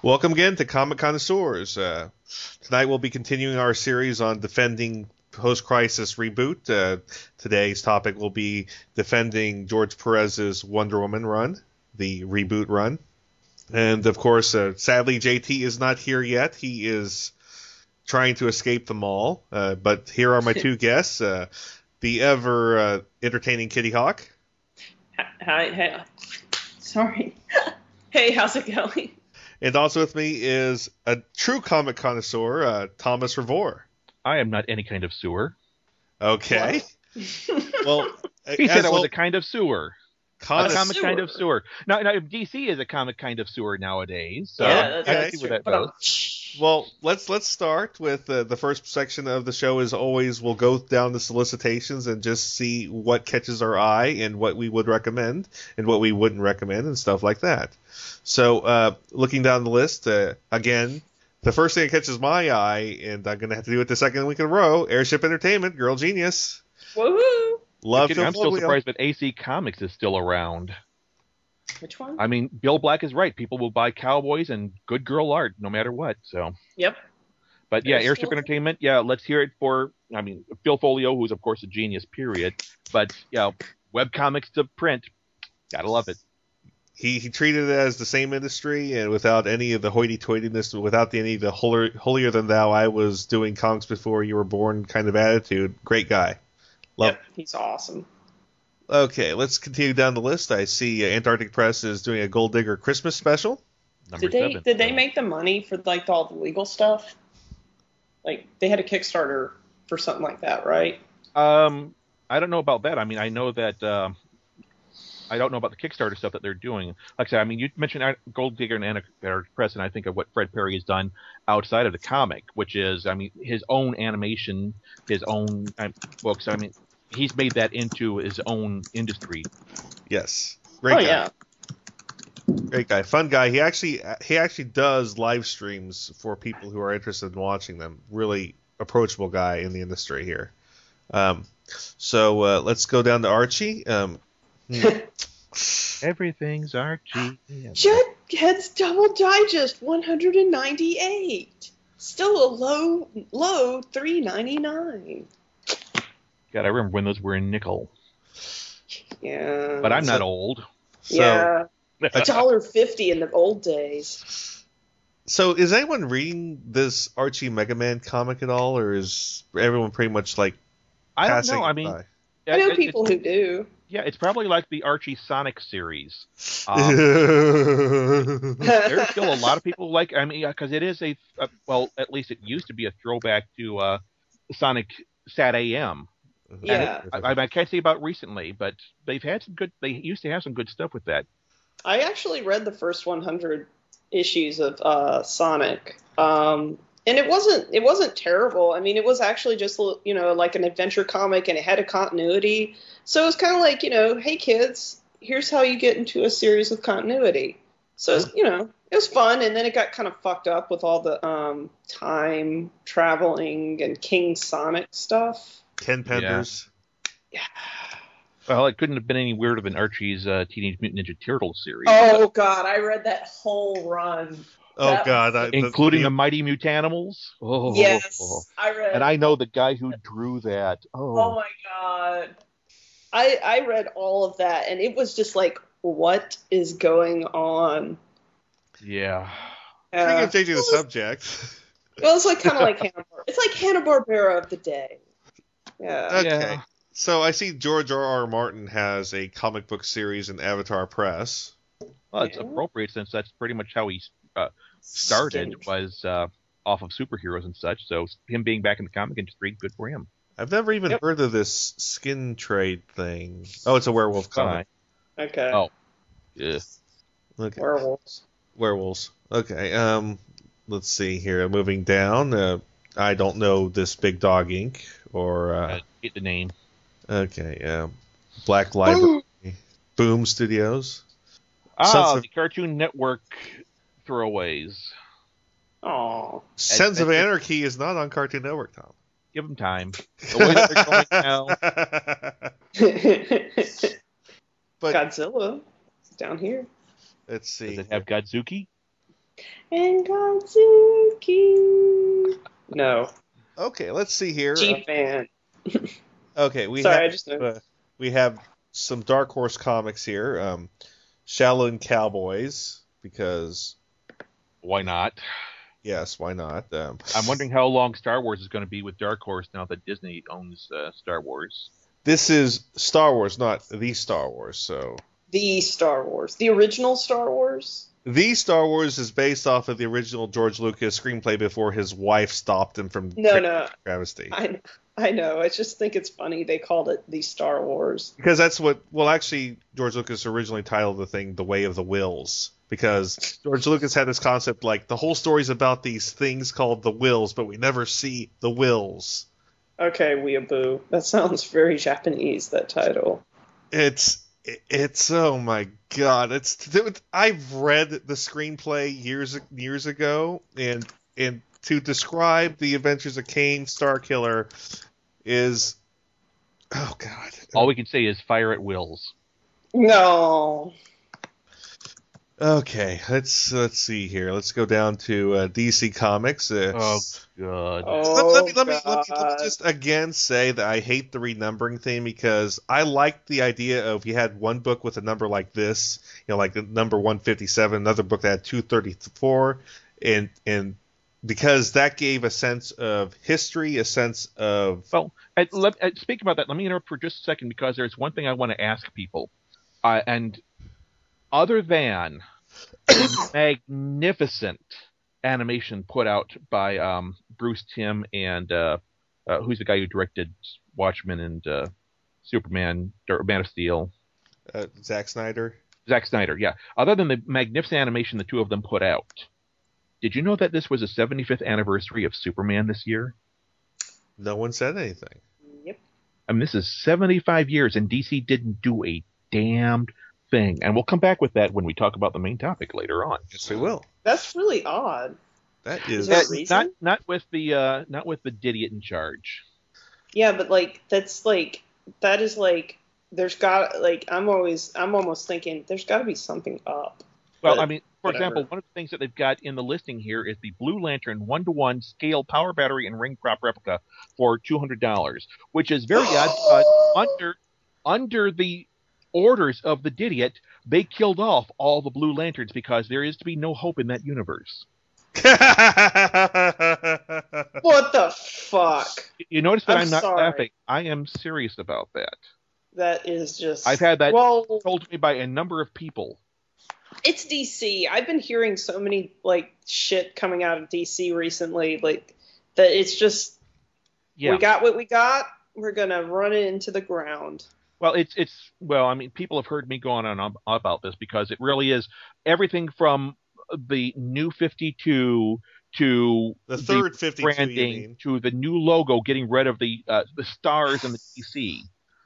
Welcome again to Comic Connoisseurs. Uh, tonight we'll be continuing our series on defending post-crisis reboot. Uh, today's topic will be defending George Perez's Wonder Woman run, the reboot run. And of course, uh, sadly, JT is not here yet. He is trying to escape the mall. Uh, but here are my two guests: uh, the ever uh, entertaining Kitty Hawk. Hi, hey, sorry. hey, how's it going? And also with me is a true comic connoisseur, uh, Thomas Revore. I am not any kind of sewer. Okay. well, He said I was well- a kind of sewer. Connoisseur- a comic kind of sewer. Now, now, DC is a comic kind of sewer nowadays. So Yeah, I that's, can okay. see true. that goes. Well, let's let's start with uh, the first section of the show. As always we'll go down the solicitations and just see what catches our eye and what we would recommend and what we wouldn't recommend and stuff like that. So, uh, looking down the list uh, again, the first thing that catches my eye, and I'm gonna have to do it the second week in a row. Airship Entertainment, Girl Genius, woohoo! Love. Kidding, I'm still surprised that AC Comics is still around. Which one? I mean, Bill Black is right. People will buy cowboys and good girl art no matter what. So, Yep. but yeah, They're Airship still- Entertainment. Yeah, let's hear it for. I mean, Phil Foglio, who's of course a genius. Period. But yeah, web comics to print. Gotta love it. he, he treated it as the same industry and without any of the hoity-toityness, without any of the holier, holier than thou I was doing comics before you were born kind of attitude. Great guy. Love. Yep. He's awesome. Okay, let's continue down the list. I see uh, Antarctic Press is doing a Gold Digger Christmas special. Number Did they seven. did they make the money for like all the legal stuff? Like they had a Kickstarter for something like that, right? Um, I don't know about that. I mean, I know that. Um, I don't know about the Kickstarter stuff that they're doing. Like I said, I mean, you mentioned Ar- Gold Digger and Antarctic Press, and I think of what Fred Perry has done outside of the comic, which is, I mean, his own animation, his own um, books. I mean, he's made that into his own industry. Yes, great oh guy. yeah. Great guy, fun guy. He actually he actually does live streams for people who are interested in watching them. Really approachable guy in the industry here. Um, so uh, let's go down to Archie. Um. Everything's Archie. Jughead's Double Digest 198. Still a low low 399. God, I remember when those were in nickel, Yeah. but I'm not So- old. so, yeah. A dollar fifty in the old days. So is anyone reading this Archie Mega Man comic at all, or is everyone pretty much like I don't passing know. I mean, by? I know it- it- people who do. Yeah, it's probably like the Archie Sonic series. Um, there's still a lot of people like. I mean, because it is a uh, well, at least it used to be a throwback to uh, Sonic Sat AM. Yeah. I, I can't say about recently, but they've had some good. They used to have some good stuff with that. I actually read the first 100 issues of uh, Sonic, um, and it wasn't it wasn't terrible. I mean, it was actually just you know like an adventure comic, and it had a continuity. So it was kind of like you know, hey kids, here's how you get into a series with continuity. So it's, you know, it was fun, and then it got kind of fucked up with all the um, time traveling and King Sonic stuff. Ken Penders. Yeah. Well, it couldn't have been any weirder than Archie's uh, Teenage Mutant Ninja Turtles series, Oh God, I read that whole run. Oh That God, I, including the, the, Mighty Mutanimals. Oh, Yes, I read. and I know the guy who drew that. Oh, Oh my god. I I read all of that and it was just like what is going on? yeah. Speaking Uh, of changing the subject. well, it's like kind of like Hanna. It's like Hanna Barbera of the day. Yeah. Okay. Yeah. So I see George R. R. Martin has a comic book series in Avatar Press. Well, it's Yeah. appropriate since that's pretty much how he uh, started Stink. was uh, off of superheroes and such. So him being back in the comic industry, good for him. I've never even Yep. heard of this skin trade thing. Oh, it's a werewolf comic. Okay. Oh. Yeah. Okay. Werewolves. Werewolves. Okay. Um, let's see here. Moving down. Uh, I don't know this Big Dog Inc. or uh, get the name. okay. Um, Black Library. Boom Studios. Ah, Sons of- the Cartoon Network throwaways. Oh. Sons of Anarchy is not on Cartoon Network, Tom. Give them time. The way that they're going now. but Godzilla. It's down here. let's see. Does it have Godzooky? And Godzooky. No, Okay, let's see here. G fan. Okay, we Sorry, I have just uh, we have some Dark Horse comics here. Um, Shaolin Cowboys, because Why not? yes, why not? Um, I'm wondering how long Star Wars is going to be with Dark Horse now that Disney owns uh, Star Wars. this is Star Wars, not the Star Wars. So The Star Wars, the original Star Wars. The Star Wars is based off of the original George Lucas screenplay before his wife stopped him from No, no, travesty. I I know. I just think it's funny they called it the Star Wars. Because that's what, well, actually, George Lucas originally titled the thing "The Way of the Whills." Because George Lucas had this concept like the whole story's about these things called the Whills, but we never see the Whills. Okay, weeaboo. That sounds very Japanese. That title. It's it's oh my god! It's I've read the screenplay years years ago, and and to describe the adventures of Kane Starkiller is oh god. All we can say is fire at wills. No. Okay, let's let's see here. Let's go down to uh, DC Comics. Uh, Oh god. Oh, let, let me, let, me, let, me, let me just again say that I hate the renumbering thing because I liked the idea of you had one book with a number like this, you know, like the number 157, another book that had 234, and and because that gave a sense of history, a sense of Well, uh, let, uh, speaking about that, let me interrupt for just a second because there's one thing I want to ask people, uh, and other than magnificent animation put out by um, Bruce Timm and uh, uh, who's the guy who directed Watchmen and uh, Superman, or Man of Steel, uh, Zack Snyder. Zack Snyder. Yeah. Other than the magnificent animation the two of them put out, did you know that this was the 75th anniversary of Superman this year? No one said anything. Yep. I mean, this is 75 years, and DC didn't do a damned thing. And we'll come back with that when we talk about the main topic later on. Yes, we will. That's really odd. That Is is. there a Uh, reason? not not with the uh, not with the idiot in charge. Yeah, but like that's like that is like there's got like I'm always I'm almost thinking there's got to be something up. Well, But I mean, for whatever. example, one of the things that they've got in the listing here is the Blue Lantern one to one scale power battery and ring prop replica for two hundred dollars, which is very odd. Because under under the orders of the idiot, they killed off all the Blue Lanterns because there is to be no hope in that universe. What the fuck? You notice that I'm I'm, not sorry. laughing. I am serious about that. That is just. I've had that Well, told to me by a number of people. it's DC. I've been hearing so many like shit coming out of DC recently, like that. It's just Yeah. we got what we got. We're gonna run it into the ground. Well, it's it's well, I mean, people have heard me go on and on about this because it really is everything from the new 52 to the third 52, branding to the new logo, getting rid of the uh, the stars and the DC.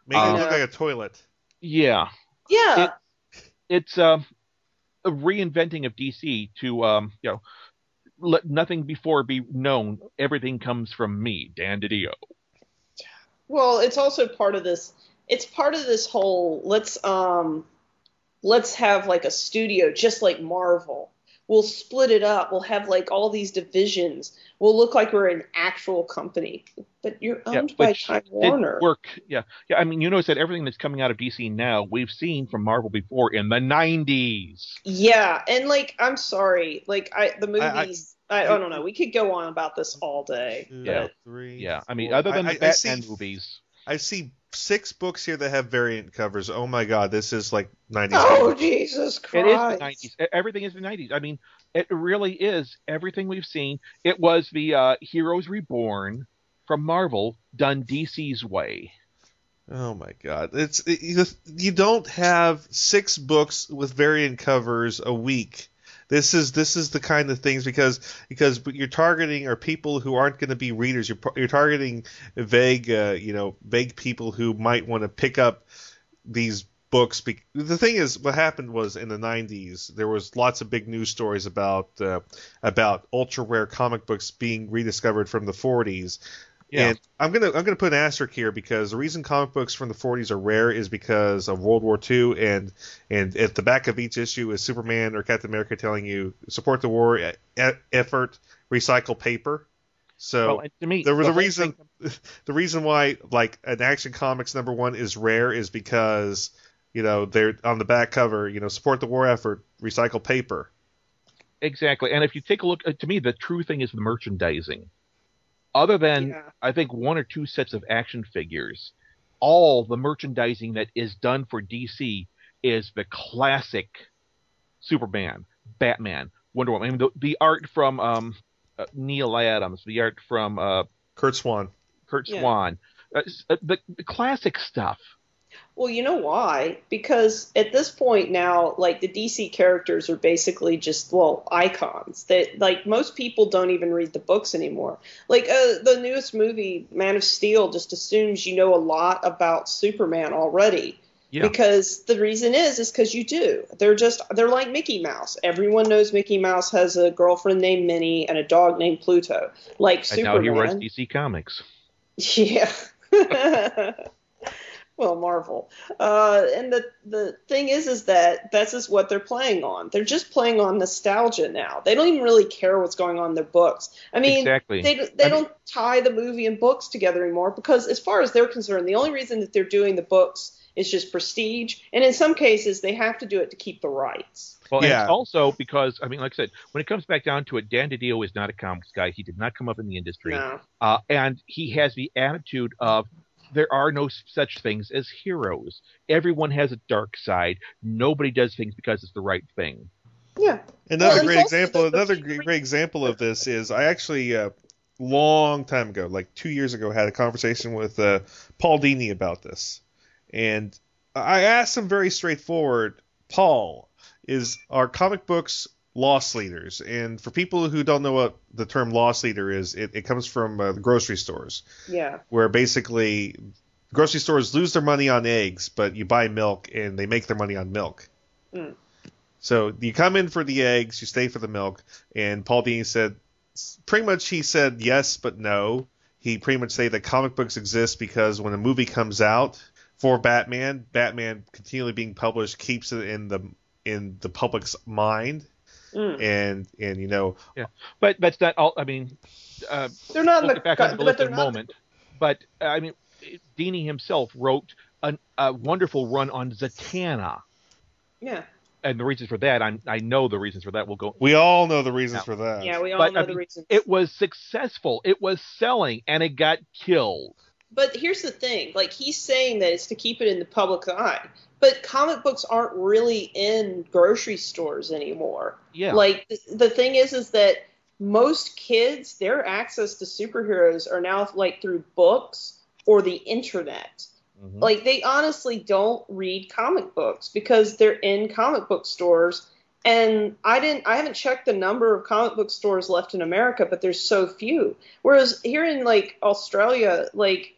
Making Uh, it look like a toilet. Yeah, Yeah. it's um, a reinventing of DC to um, you know, let nothing before be known. Everything comes from me, Dan Didio. Well, it's also part of this. It's part of this whole let's um let's have like a studio just like Marvel. We'll split it up. We'll have like all these divisions. We'll look like we're an actual company. But you're Yeah, owned by which Time Warner. work. Yeah, yeah. I mean, you notice that everything that's coming out of DC now, we've seen from Marvel before in the '90s. Yeah, and like I'm sorry, like I the I- I- movies. I, I, don't know. We could go on about this all day. Two, Yeah. three, Yeah, I mean, other than I- the I- I Batman see- movies. I see six books here that have variant covers. Oh my god, this is like 90s. Oh Jesus Christ! It is the '90s. E- Everything is the '90s. I mean, it really is everything we've seen. It was the uh, Heroes Reborn from Marvel done DC's way. Oh my god. It's it, you, you don't have six books with variant covers a week. This is this is the kind of things because because you're targeting are people who aren't going to be readers. You're you're targeting vague uh, you know vague people who might want to pick up these books. The thing is, what happened was in the 90s there was lots of big news stories about uh, about ultra rare comic books being rediscovered from the 40s Yeah. And I'm gonna I'm gonna put an asterisk here because the reason comic books from the 40s are rare is because of World War II and and at the back of each issue is Superman or Captain America telling you support the war e- effort, recycle paper. So well, to me, there was the a reason thing- the reason why like an action comics number one is rare is because you know they're on the back cover you know support the war effort recycle paper Exactly. And if you take a look, uh, to me, the true thing is the merchandising. Other than, Yeah. I think, one or two sets of action figures, all the merchandising that is done for DC is the classic Superman, Batman, Wonder Woman. I mean, the, the art from um, uh, Neal Adams, the art from uh, Curt Swan Curt Yeah. Swan, uh, uh, the, the classic stuff. Well, you know why? Because at this point now, like the DC characters are basically just well icons that like most people don't even read the books anymore. Like uh, the newest movie, Man of Steel, just assumes you know a lot about Superman already. Yeah. Because the reason is is because you do. They're just they're like Mickey Mouse. Everyone knows Mickey Mouse has a girlfriend named Minnie and a dog named Pluto. Like And Superman. now he runs DC Comics. Yeah. well, Marvel. Uh, and the the thing is, is that that's just what they're playing on. They're just playing on nostalgia now. They don't even really care what's going on in their books. I mean, exactly. they they I mean- don't tie the movie and books together anymore because, as far as they're concerned, the only reason that they're doing the books is just prestige, and in some cases, they have to do it to keep the rights. Well, and Yeah. it's also because I mean, like I said, when it comes back down to it, Dan DiDio is not a comics guy. He did not come up in the industry, No. uh, and he has the attitude of there are no such things as heroes. Everyone has a dark side. Nobody does things because it's the right thing. Yeah. Another Well, great example. the- the another great, great example of this is I actually uh, long time ago, like two years ago, had a conversation with uh, Paul Dini about this, and I asked him very straightforward. Paul, is our comic books loss leaders? And for people who don't know what the term loss leader is, it, it comes from uh, the grocery stores, Yeah. where basically grocery stores lose their money on eggs, but you buy milk and they make their money on milk. Mm. So you come in for the eggs, you stay for the milk, and Paul Dini said, pretty much he said yes but no. He pretty much said that comic books exist because when a movie comes out for Batman, Batman continually being published keeps it in the in the public's mind, Mm. and and you know yeah. But that's not all. I mean, uh, They're not we'll the get back on the but list they're in a not the- moment. But uh, I mean, Dini himself wrote an, a wonderful run on Zatanna, Yeah. and the reasons for that, I I know the reasons for that. We'll go. we all know the reasons Yeah. for that. Yeah, we all But, know I the mean, reasons. It was successful. It was selling, and it got killed. But here's the thing: like he's saying that it's to keep it in the public eye. But comic books aren't really in grocery stores anymore. Yeah. Like the, the thing is, is that most kids, their access to superheroes are now like through books or the internet. Mhm. Like they honestly don't read comic books because they're in comic book stores. And I didn't I haven't checked the number of comic book stores left in America, but there's so few. Whereas here in like Australia, like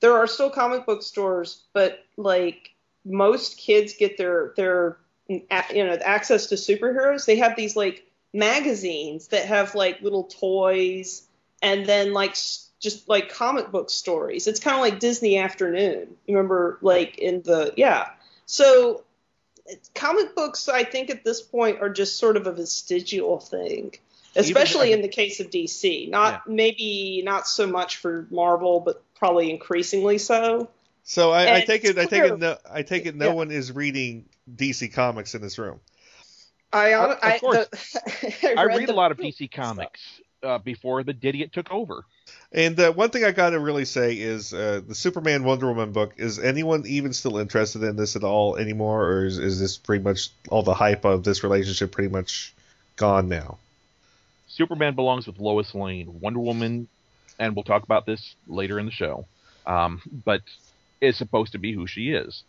there are still comic book stores, but like most kids get their their you know access to superheroes. They have these like magazines that have like little toys and then like just like comic book stories. It's kind of like Disney Afternoon. You remember like in the yeah. So comic books I think at this point are just sort of a vestigial thing. Especially in the case of DC. Not maybe not so much for Marvel, but probably increasingly so. So I, I take it. I take it. No, I take it. No Yeah. one is reading DC comics in this room. I, Uh, hon- of I, course. the, I read read a lot of DC comics uh, before the Didiot took over. And uh, one thing I got to really say is uh, the Superman Wonder Woman book. Is anyone even still interested in this at all anymore, or is, is this pretty much all the hype of this relationship pretty much gone now? Superman belongs with Lois Lane. Wonder Woman, and we'll talk about this later in the show, um, but is supposed to be who she is.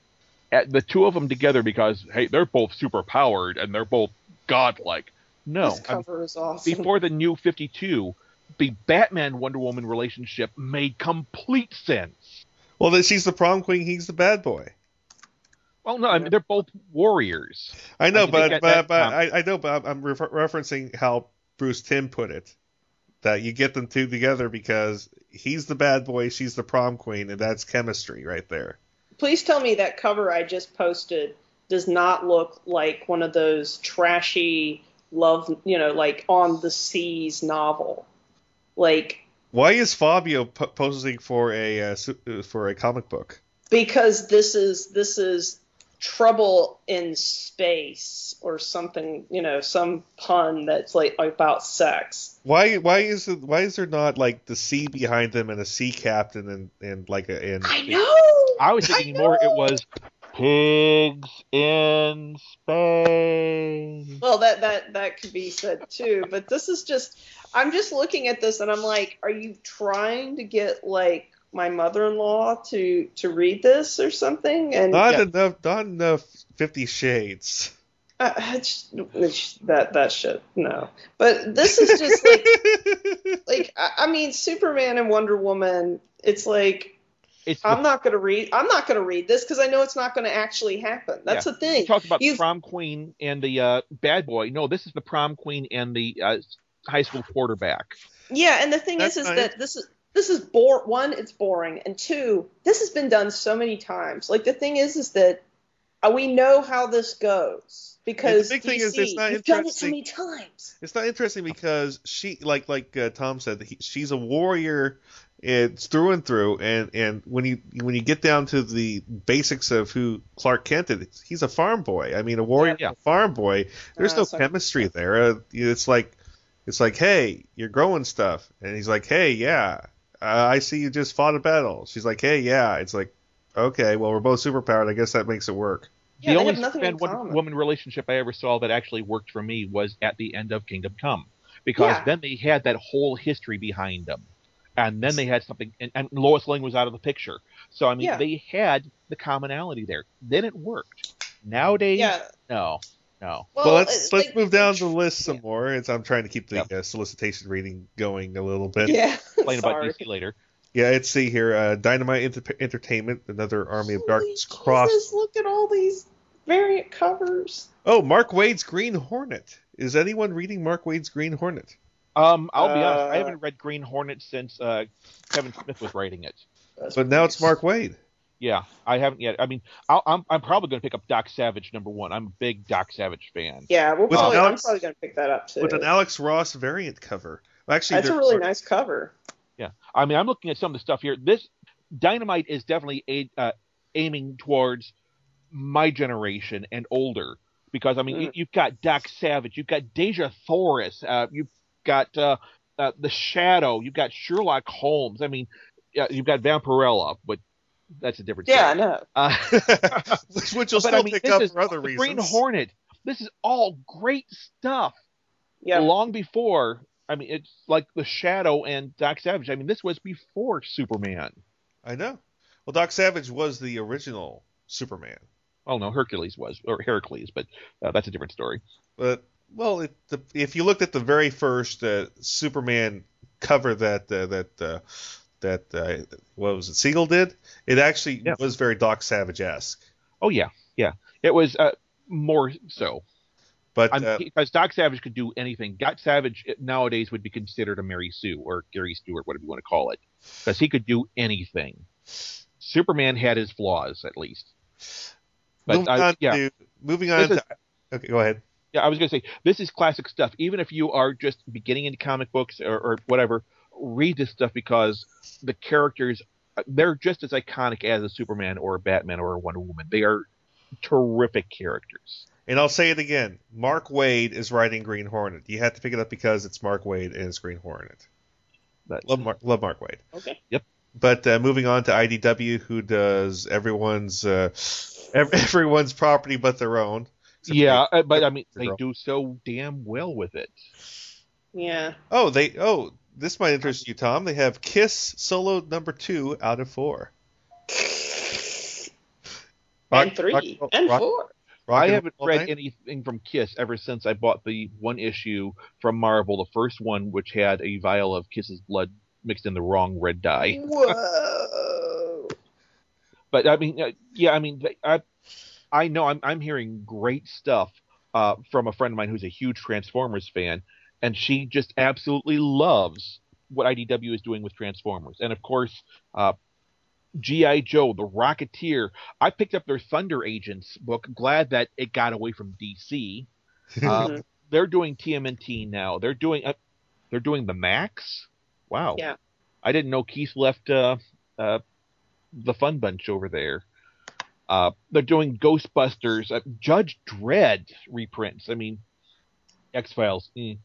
At the two of them together because hey, they're both super powered and they're both godlike. No, This I mean, cover is awesome. before the new Fifty Two, the Batman Wonder Woman relationship made complete sense. Well, then she's the prom queen. He's the bad boy. Well, no, I mean they're both warriors. I know, I think but but, that, but um, I, I know, but I'm, I'm refer- referencing how Bruce Timm put it. that you get them two together because he's the bad boy, she's the prom queen, and that's chemistry right there. Please tell me that cover I just posted does not look like one of those trashy love, you know, like on the seas novel. Like Why is Fabio p- posing for a uh, for a comic book? because this is this is trouble in space or something, you know, some pun that's like about sex. Why why is it why is there not like the sea behind them and a sea captain and and like a and I know. I was thinking more it was pigs in space. Well, that that that could be said too, but this is just I'm just looking at this and I'm like, are you trying to get like my mother-in-law to to read this or something? And not Yeah. enough not enough Fifty Shades. uh, it's- it's- that that shit no. But this is just like like I, I mean, Superman and Wonder Woman. It's like It's I'm not gonna read. I'm not gonna read this because I know it's not gonna actually happen. That's Yeah. the thing. You talked about You've- the prom queen and the uh, bad boy. No, this is the prom queen and the uh, high school quarterback. Yeah, and the thing That's is, is fine. that this is this is bore. One, it's boring, and two, this has been done so many times. Like the thing is, is that uh, we know how this goes because big thing is it's not you've done it so interesting- many times. It's not interesting because she, like like uh, Tom said, he, she's a warrior. It's through and through, and and when you when you get down to the basics of who Clark Kent is, he's a farm boy. I mean, a warrior, Yeah. a farm boy. There's Uh, no so- chemistry there. Uh, it's like it's like, hey, you're growing stuff, and he's like, hey, yeah, Uh, I see you just fought a battle. She's like, hey, yeah. It's like, okay, well, we're both superpowered. I guess that makes it work. Yeah, the only have nothing in Superman Wonder common. Woman relationship I ever saw that actually worked for me was at the end of Kingdom Come, because Yeah. then they had that whole history behind them, and then they had something, and, and Lois Lane was out of the picture. So I mean, Yeah. they had the commonality there. Then it worked. Nowadays, Yeah. no, no. Well, Well, let's it's let's like- move down the list some more. It's, I'm trying to keep the Yep. uh, solicitation reading going a little bit. Yeah. Explain about DC later. Yeah, let's see here. Uh, Dynamite Enter- Entertainment, another Army of Holy Darkness cross. Look at all these variant covers. Oh, Mark Waid's Green Hornet. Is anyone reading Mark Waid's Green Hornet? Um, I'll be honest, I Uh, haven't read Green Hornet since uh, Kevin Smith was writing it. That's But now it's Mark Waid. Yeah, I haven't yet. I mean, I'll, I'm I'm probably going to pick up Doc Savage number one. I'm a big Doc Savage fan. Yeah, we'll With probably, I'm probably going to pick that up too. With an Alex Ross variant cover. Actually, That's a there- really nice cover. Yeah, I mean, I'm looking at some of the stuff here. This Dynamite is definitely a, uh, aiming towards my generation and older because I mean, you, Mm. you've got Doc Savage, you've got Dejah Thoris, uh, you've got uh, uh, the Shadow, you've got Sherlock Holmes. I mean, yeah, you've got Vampirella, but that's a different. Yeah, I know. Uh, which, which you'll but still I mean, pick up is for other reasons. Green Hornet. This is all great stuff. Yeah. Long before, I mean, it's like the Shadow and Doc Savage. I mean, this was before Superman. I know. Well, Doc Savage was the original Superman. Oh no, Hercules was or Heracles, but uh, that's a different story. But well, it, the, if you looked at the very first uh, Superman cover that uh, that uh, that uh, what was it Siegel did, it actually Yeah. was very Doc Savage esque. Oh yeah, yeah, it was uh, more so. But uh, because Doc Savage could do anything. Doc Savage uh, nowadays would be considered a Mary Sue or Gary Stewart, whatever you want to call it, because he could do anything. Superman had his flaws, at least. But moving uh, on yeah, to moving on This to okay, go ahead. yeah, I was gonna say this is classic stuff. Even if you are just beginning into comic books or, or whatever, read this stuff because the characters they're just as iconic as a Superman or a Batman or a Wonder Woman. They are terrific characters. And I'll say it again. Mark Waid is writing Green Hornet. You have to pick it up because it's Mark Waid and it's Green Hornet. But Love Mark, love Mark Waid. Okay. Yep. But uh, moving on to IDW, who does everyone's uh, ev- everyone's property but their own. Yeah, they- uh, but I mean they Girl. do so damn well with it. Yeah. Oh, they. Oh, this might interest you, Tom. They have Kiss solo number two out of four. Rock- and three rock- and rock- four. rock I haven't read night? anything from Kiss ever since I bought the one issue from Marvel, the first one, which had a vial of Kiss's blood mixed in the wrong red dye. Whoa. But I mean, uh, yeah, I mean, I, I know I'm I'm hearing great stuff uh, from a friend of mine who's a huge Transformers fan, and she just absolutely loves what IDW is doing with Transformers. And of course, uh, G.I. Joe, The Rocketeer. I picked up their Thunder Agents book. Glad that it got away from DC. Uh, they're doing TMNT now. They're doing uh, they're doing the Max. Wow. Yeah. I didn't know Keith left uh, uh, the Fun Bunch over there. Uh, they're doing Ghostbusters, uh, Judge Dredd reprints. I mean, X Files. Mm.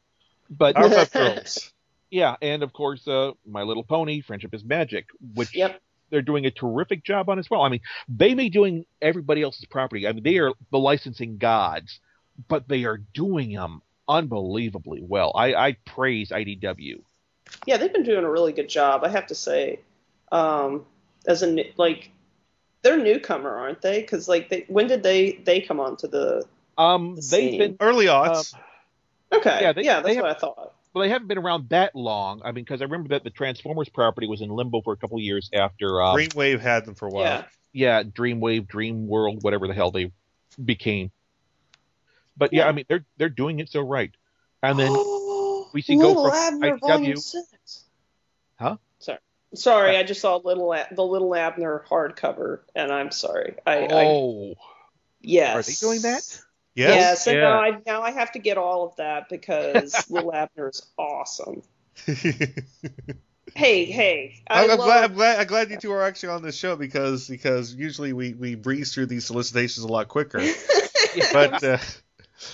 But Girls. yeah, and of course, uh, My Little Pony, Friendship is Magic, which Yep. they're doing a terrific job on as well. I mean, they may be doing everybody else's property. I mean, they are the licensing gods, but they are doing them unbelievably well. I, I praise IDW. Yeah, they've been doing a really good job, I have to say. Um, as a like, they're newcomer, aren't they? Because like, they, when did they they come onto the? Um, The they've scene. been Early odds. Okay, Yeah, yeah, they- that's they what I thought. well, they haven't been around that long. I mean, because I remember that the Transformers property was in limbo for a couple of years after, uh, Green Wave had them for a while. Yeah, yeah, Dreamwave, Dream World, whatever the hell they became. But yeah, Yeah. I mean, they're they're doing it so right. And then we see Little go from Abner IDW Volume Six. Huh? Sorry, sorry. I just saw Little the Little Abner hardcover, and I'm sorry. I, I oh, yes. are they doing that? Yes. Yes, and Yeah. now I now I have to get all of that because Little Abner is awesome. Hey, hey, I I'm, I'm love, glad, I'm glad. I'm glad you two are actually on this show because because usually we, we breeze through these solicitations a lot quicker. But uh,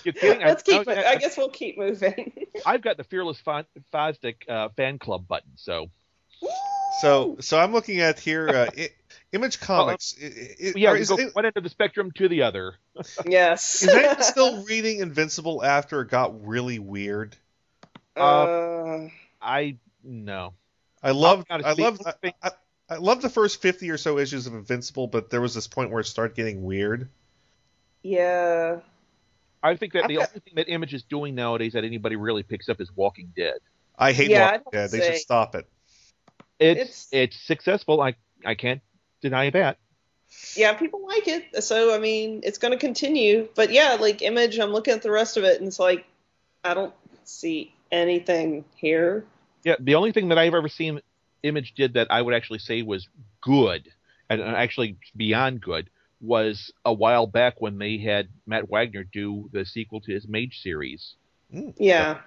You're kidding? Let's I, keep. it. I guess we'll keep moving. I've got the Fearless Fo- Fosdick uh, fan club button, so so so I'm looking at here. Uh, I, Image Comics. I- I- yeah, are- we is, go it- one end of the spectrum to the other. yes. is anyone still reading Invincible after it got really weird? uh, I no. I love I'll be I honest, love the I, I, I love the first 50 or so issues of Invincible, but there was this point where it started getting weird. yeah. I think that I've the got- only thing that Image is doing nowadays that anybody really picks up is Walking Dead. I hate Yeah, Walking I'd Dead. They should stop it. It's It's- it's, successful. I I can't deny that. Yeah, people like it, so I mean, it's going to continue. But yeah, like Image, I'm looking at the rest of it, and it's like, I don't see anything here. Yeah, the only thing that I've ever seen Image did that I would actually say was good, and and actually beyond good, was a while back when they had Matt Wagner do the sequel to his Mage series. Hmm. Yeah.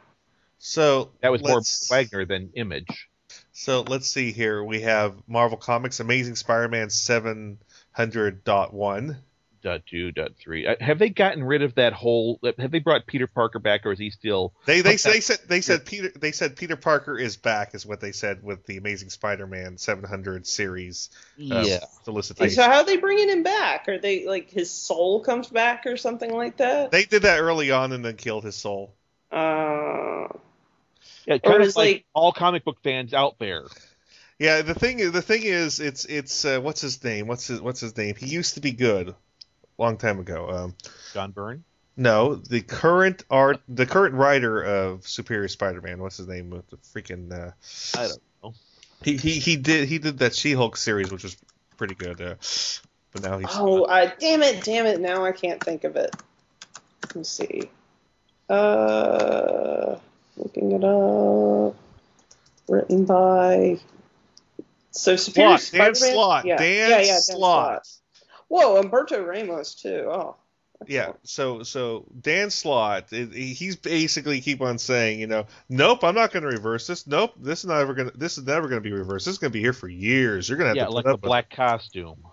So That was more Wagner than Image. So let's see here. We have Marvel Comics Amazing Spider-Man 700.1. Dot two, dot three. Uh, Have they gotten rid of that whole? Have they brought Peter Parker back, or is he still? They they, they said they said Peter they said Peter Parker is back is what they said with the Amazing Spider-Man 700 series uh, solicitation. So how are they bringing him back? Are they like his soul comes back or something like that? They did that early on and then killed his soul. Uh, Yeah, Or kind of like, like- all comic book fans out there. Yeah, the thing is the thing is it's it's uh, what's his name? What's his what's his name? He used to be good long time ago. Um, John Byrne. no, the current art the current writer of Superior Spider-Man, what's his name? The freaking uh, I don't know. He, he he did he did that She-Hulk series, which was pretty good. Uh, but now he's oh, I, damn it, damn it! Now I can't think of it. Let me see. Uh, looking it up. Written by. So Superior Slott, Dan Spider-Man? Slott, Yeah. Dan yeah, yeah, Dan Slott. Whoa, Humberto Ramos too. Oh. yeah. So so Dan Slott, it, he's basically keep on saying, you know, nope, I'm not going to reverse this. Nope, this is never going to this is never going to be reversed. This is going to be here for years. You're going to have Yeah, to put like the up with it." black costume.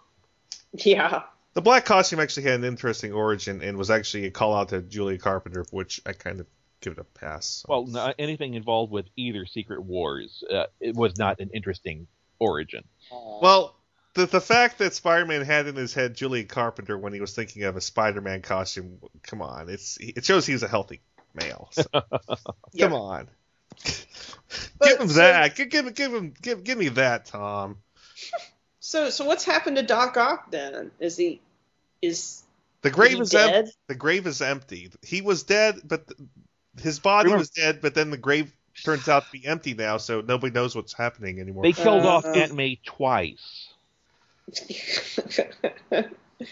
Yeah. The black costume actually had an interesting origin and was actually a call out to Julia Carpenter, which I kind of give it a pass. Well, no, anything involved with either Secret Wars, uh, it was not an interesting origin. Well, the the fact that Spider-Man had in his head Julian Carpenter when he was thinking of a Spider-Man costume, come on, it's it shows he's a healthy male. So, Yeah. Come on, give him so- that. Give, give give him give give me that, Tom. So, so what's happened to Doc Ock then? Is he, is, The grave he is em- dead? the grave is empty. He was dead, but th- his body Remember- was dead. But then the grave turns out to be empty now, so nobody knows what's happening anymore. They killed off Uh, Aunt May twice.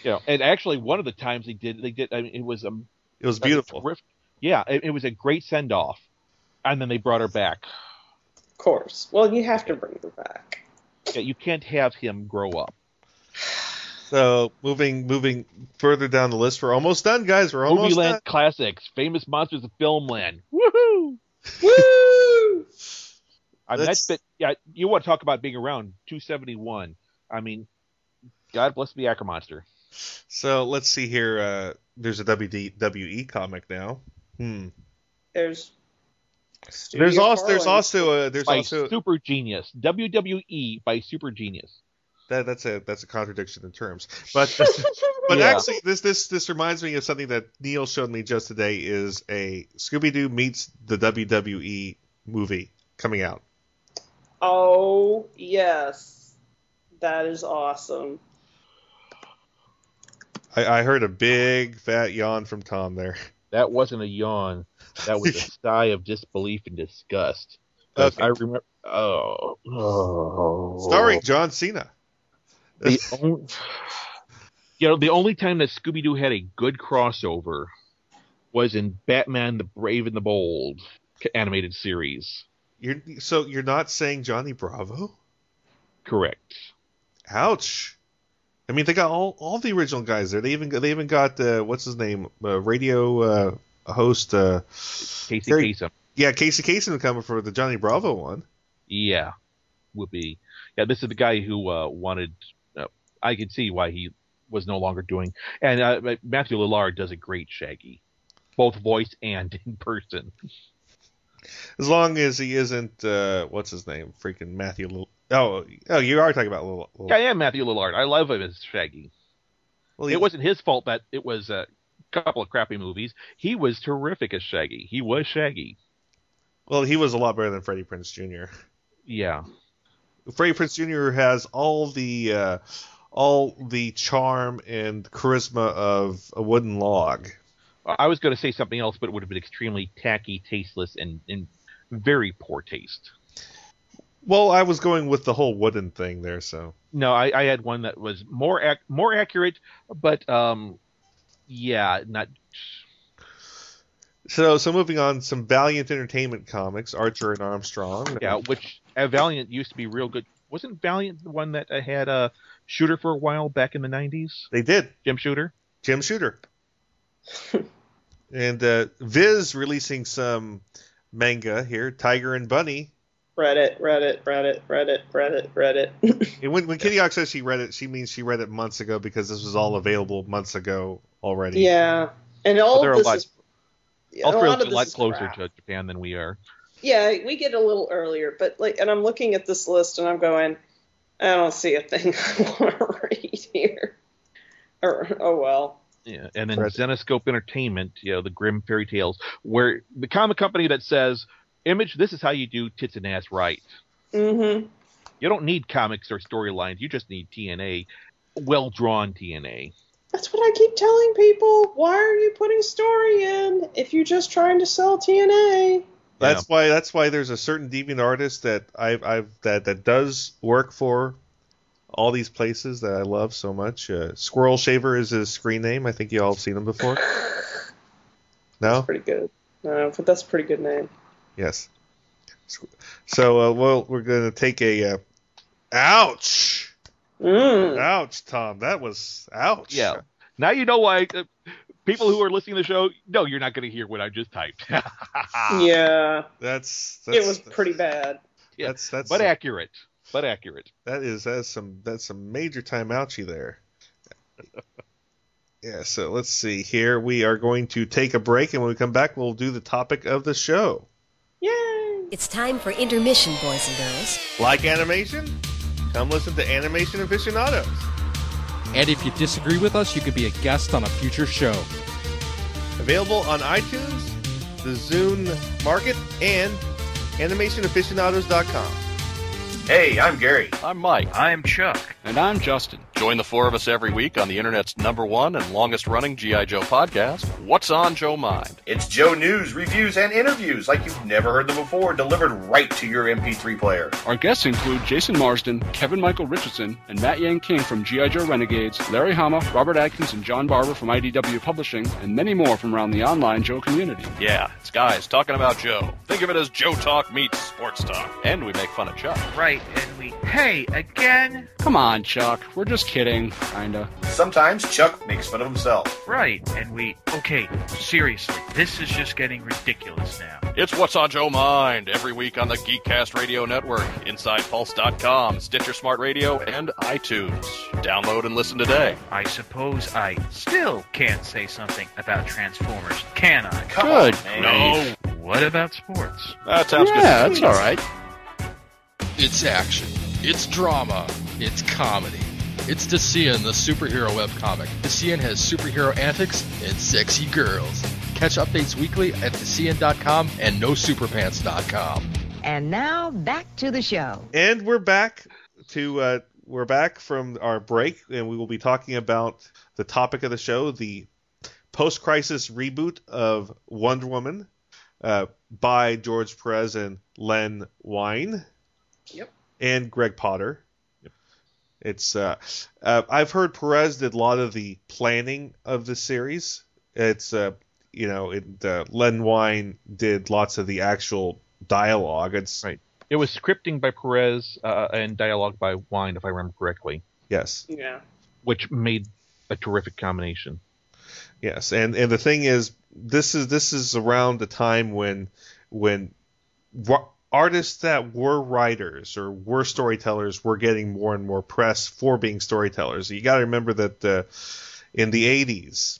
You know, and actually, one of the times they did, they did. I mean, it was um, it was beautiful. terrific- yeah, it, it was a great send off. and then they brought her back. Of course. Well, you have to bring her back. Yeah, you can't have him grow up. So moving moving further down the list, we're almost done, guys. We're almost Movie done. Land Classics, famous monsters of Filmland. Woohoo! Woo! I mean, Let's- that's yeah. You want to talk about being around 271? I mean, God bless the Ackermonster. So let's see here. Uh, there's a WWE comic now. Hmm. There's. Studio There's also there's also a there's by also Super Genius. WWE by Super Genius. That that's a that's a contradiction in terms. But but Yeah. actually this this this reminds me of something that Neil showed me just today is a Scooby Doo meets the WWE movie coming out. Oh yes, that is awesome. I, I heard a big fat yawn from Tom there. That wasn't a yawn. That was a sigh of disbelief and disgust. Okay. I remember. Oh, oh. Starring John Cena. The only, you know, the only time that Scooby Doo had a good crossover was in Batman: The Brave and the Bold animated series. You're so you're not saying Johnny Bravo? Correct. Ouch. I mean, they got all, all the original guys there. They even got, they even got uh, what's his name, uh, radio uh, host. Uh, Casey Very- Kasem. yeah, Casey Kasem coming for the Johnny Bravo one. Yeah, would be. Yeah, this is the guy who uh, wanted. I could see why he was no longer doing. And uh, Matthew Lillard does a great Shaggy, both voice and in person. As long as he isn't uh, what's his name, freaking Matthew. Lil- oh, oh, you are talking about Lil. Lil- Yeah, I am Matthew Lillard. I love him as Shaggy. well, he- It wasn't his fault that it was a couple of crappy movies. He was terrific as Shaggy. He was Shaggy. well, he was a lot better than Freddie Prinze Jr. Yeah. Freddie Prinze Jr. has all the uh, all the charm and charisma of a wooden log. I was going to say something else, but it would have been extremely tacky, tasteless, and in very poor taste. Well, I was going with the whole wooden thing there, so No, I, I had one that was more ac- more accurate, but um, yeah, not. so so moving on, some Valiant Entertainment comics, Archer and Armstrong. Yeah, which uh, Valiant used to be real good. Wasn't Valiant the one that uh, had a shooter for a while back in the '90s? they did. Jim Shooter. Jim Shooter. and uh, Viz releasing some manga here, Tiger and Bunny. Reddit, Reddit, Reddit, Reddit, Reddit, Reddit. And when when Kitty Hawk says she read it, she means she read it months ago because this was all available months ago already. yeah, and all they're of a this lot- is. yeah, a lot of this lot closer crap. to Japan than we are. Yeah, we get a little earlier, but like, and I'm looking at this list and I'm going, I don't see a thing I want to read here. Or oh well. Yeah, and then Right. Zenescope Entertainment, you know, the Grimm Fairy Tales, where the comic company that says, "Image, this is how you do tits and ass right." Mm-hmm. You don't need comics or storylines. You just need TNA, well drawn TNA. That's what I keep telling people. Why are you putting story in if you're just trying to sell TNA? That's why that's why there's a certain deviant artist that I've I've that that does work for all these places that I love so much. Uh, Squirrel Shaver is his screen name. I think you all have seen him before. No. That's pretty good. No, but that's a pretty good name. Yes. So uh, well, we're gonna take a. Uh, ouch! Mm. Ouch, Tom. That was ouch. Yeah. Now you know why uh, people who are listening to the show, no, you're not going to hear what I just typed. Yeah, That's, that's it was pretty bad. Yeah, That's that's but accurate. But accurate. That is that's some that's some major time ouchie there. yeah, so let's see here. We are going to take a break, and when we come back, we'll do the topic of the show. Yay! It's time for intermission, boys and girls. Like animation? Come listen to Animation Aficionados. And if you disagree with us, you could be a guest on a future show. Available on iTunes, the Zune Market, and AnimationAficionados.com. Hey, I'm Gary. I'm Mike. I'm Chuck. And I'm Justin. Join the four of us every week on the internet's number one and longest running G.I. Joe podcast, What's on Joe Mind? It's Joe news, reviews, and interviews like you've never heard them before, delivered right to your MP3 player. Our guests include Jason Marsden, Kevin Michael Richardson, and Matt Yang King from G.I. Joe Renegades, Larry Hama, Robert Atkins, and John Barber from IDW Publishing, and many more from around the online Joe community. Yeah, it's guys talking about Joe. Think of it as Joe Talk meets sports talk. And we make fun of Chuck. Right, and we, hey, again? Come on, Chuck. We're just kidding, kinda. Sometimes Chuck makes fun of himself. Right, and we, okay, seriously, this is just getting ridiculous now. It's What's on Joe Mind every week on the Geekcast Radio Network, InsidePulse.com, Stitcher Smart Radio, and iTunes. Download and listen today. I suppose I still can't say something about Transformers, can I? Come Good. on. No, What about sports? that sounds good. yeah, good. that's all right. It's action. It's drama. It's comedy. It's Decian, the superhero webcomic. Decian has superhero antics and sexy girls. Catch updates weekly at Decian.com and NoSuperPants.com. And now back to the show. And we're back to uh, we're back from our break, and we will be talking about the topic of the show, the post-crisis reboot of Wonder Woman uh, by George Perez and Len Wein. Yep. And Greg Potter. It's uh, uh, I've heard Perez did a lot of the planning of the series. It's uh, you know, it, uh, Len Wein did lots of the actual dialogue. It's Right. It was scripting by Perez uh, and dialogue by Wein, if I remember correctly, yes. Yeah. which made a terrific combination. Yes, and and the thing is, this is this is around the time when when wa- artists that were writers or were storytellers were getting more and more press for being storytellers. You got to remember that uh, in the '80s,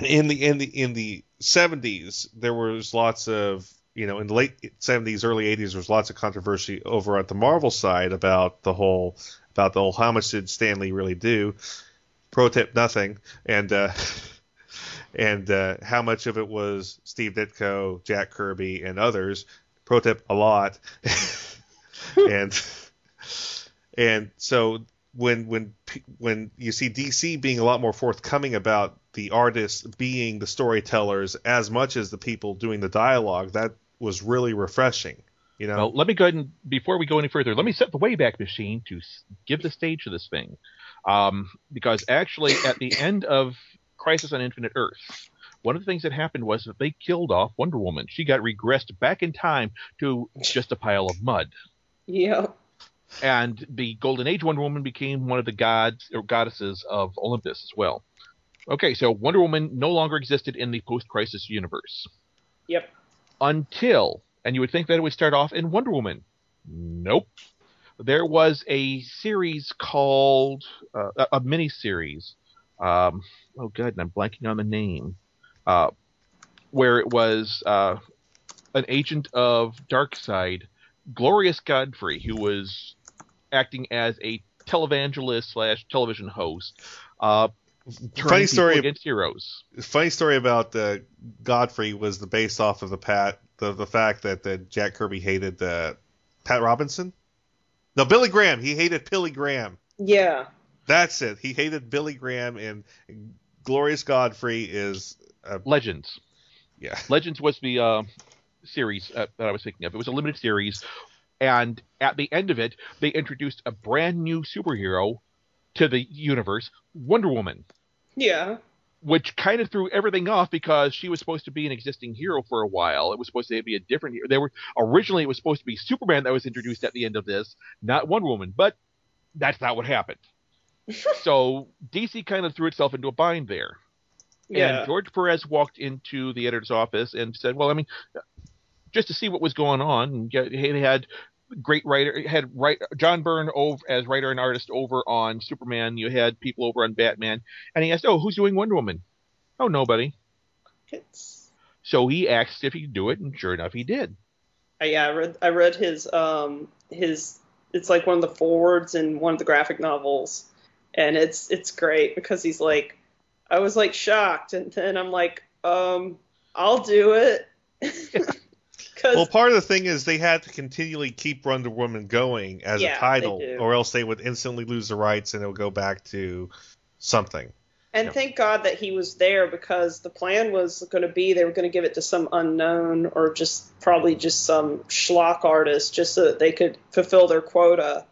in the in the in the '70s, there was lots of you know in the late '70s, early '80s, there was lots of controversy over at the Marvel side about the whole about the whole how much did Stanley really do. Pro tip: nothing, and. Uh, and uh, how much of it was Steve Ditko, Jack Kirby, and others. Pro tip: a lot. and and so when when when you see DC being a lot more forthcoming about the artists being the storytellers as much as the people doing the dialogue, that was really refreshing. You know, Well, let me go ahead and before we go any further, let me set the Wayback Machine to give the stage to this thing, um, because actually at the end of Crisis on Infinite Earth, one of the things that happened was that they killed off Wonder Woman. She got regressed back in time to just a pile of mud, Yeah. and the Golden Age Wonder Woman became one of the gods or goddesses of Olympus as well. Okay, so Wonder Woman no longer existed in the post-crisis universe Yep. until, and you would think that it would start off in Wonder Woman. Nope. There was a series called uh, a, a mini series. Um, oh, good, and I'm blanking on the name. Uh, where it was uh, an agent of Darkseid, Glorious Godfrey, who was acting as a televangelist slash television host. Uh, funny story. against heroes. Funny story about uh, Godfrey was the based off of the Pat the the fact that uh, Jack Kirby hated uh, Pat Robinson. No, Billy Graham. He hated Billy Graham. Yeah. That's it. He hated Billy Graham, and Glorious Godfrey is uh, Legends. yeah. Legends was the uh, series uh, that I was thinking of. It was a limited series, and at the end of it, they introduced a brand new superhero to the universe, Wonder Woman, Yeah. which kind of threw everything off because she was supposed to be an existing hero for a while. It was supposed to be a different hero. They were originally it was supposed to be Superman that was introduced at the end of this, not Wonder Woman, but that's not what happened. so DC kind of threw itself into a bind there. Yeah. And George Perez walked into the editor's office and said, "Well, I mean, just to see what was going on, he had great writer had right John Byrne over as writer and artist over on Superman. You had people over on Batman, and he asked, "Oh, who's doing Wonder Woman?" "Oh, nobody." It's, So he asked if he could do it, and sure enough, he did. uh, yeah, I read I read his um his it's like one of the forwards in one of the graphic novels, and it's it's great because he's like, I was like shocked, and then I'm like, um, I'll do it. Well, part of the thing is they had to continually keep Wonder Woman going as Yeah, a title, or else they would instantly lose the rights and it would go back to something. And thank God that he was there because the plan was going to be they were going to give it to some unknown or just probably just some schlock artist just so that they could fulfill their quota.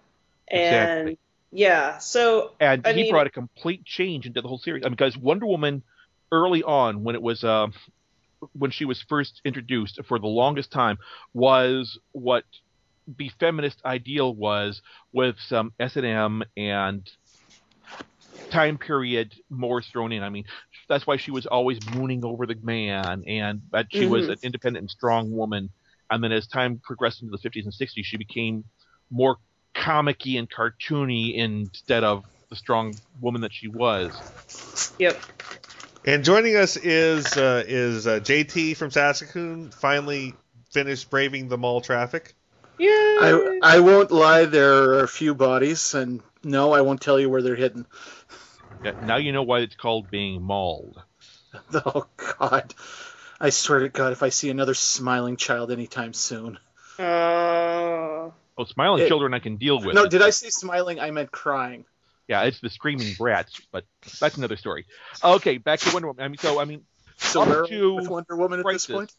And Exactly. Yeah, so and I he mean- brought a complete change into the whole series I mean, because Wonder Woman early on when it was uh, when she was first introduced for the longest time was what the feminist ideal was with some S and M and time period more thrown in. I mean, that's why she was always mooning over the man, and that she was Mhm. an independent and strong woman. And then as time progressed into the 50s and 60s, she became more comicky and cartoony instead of the strong woman that she was. yep. And joining us is uh, is uh, JT from Saskatoon. Finally finished braving the mall traffic. Yeah. I, I won't lie, there are a few bodies, and no, I won't tell you where they're hidden. Yeah, now you know why it's called being mauled. Oh, God. I swear to God, if I see another smiling child anytime soon. Uh, Oh, smiling It- children I can deal with. No, did I say smiling? I meant crying. Yeah, it's the screaming brats, but that's another story. Okay, back to Wonder Woman. I mean, so I mean, So up where are to with Wonder Woman at this point?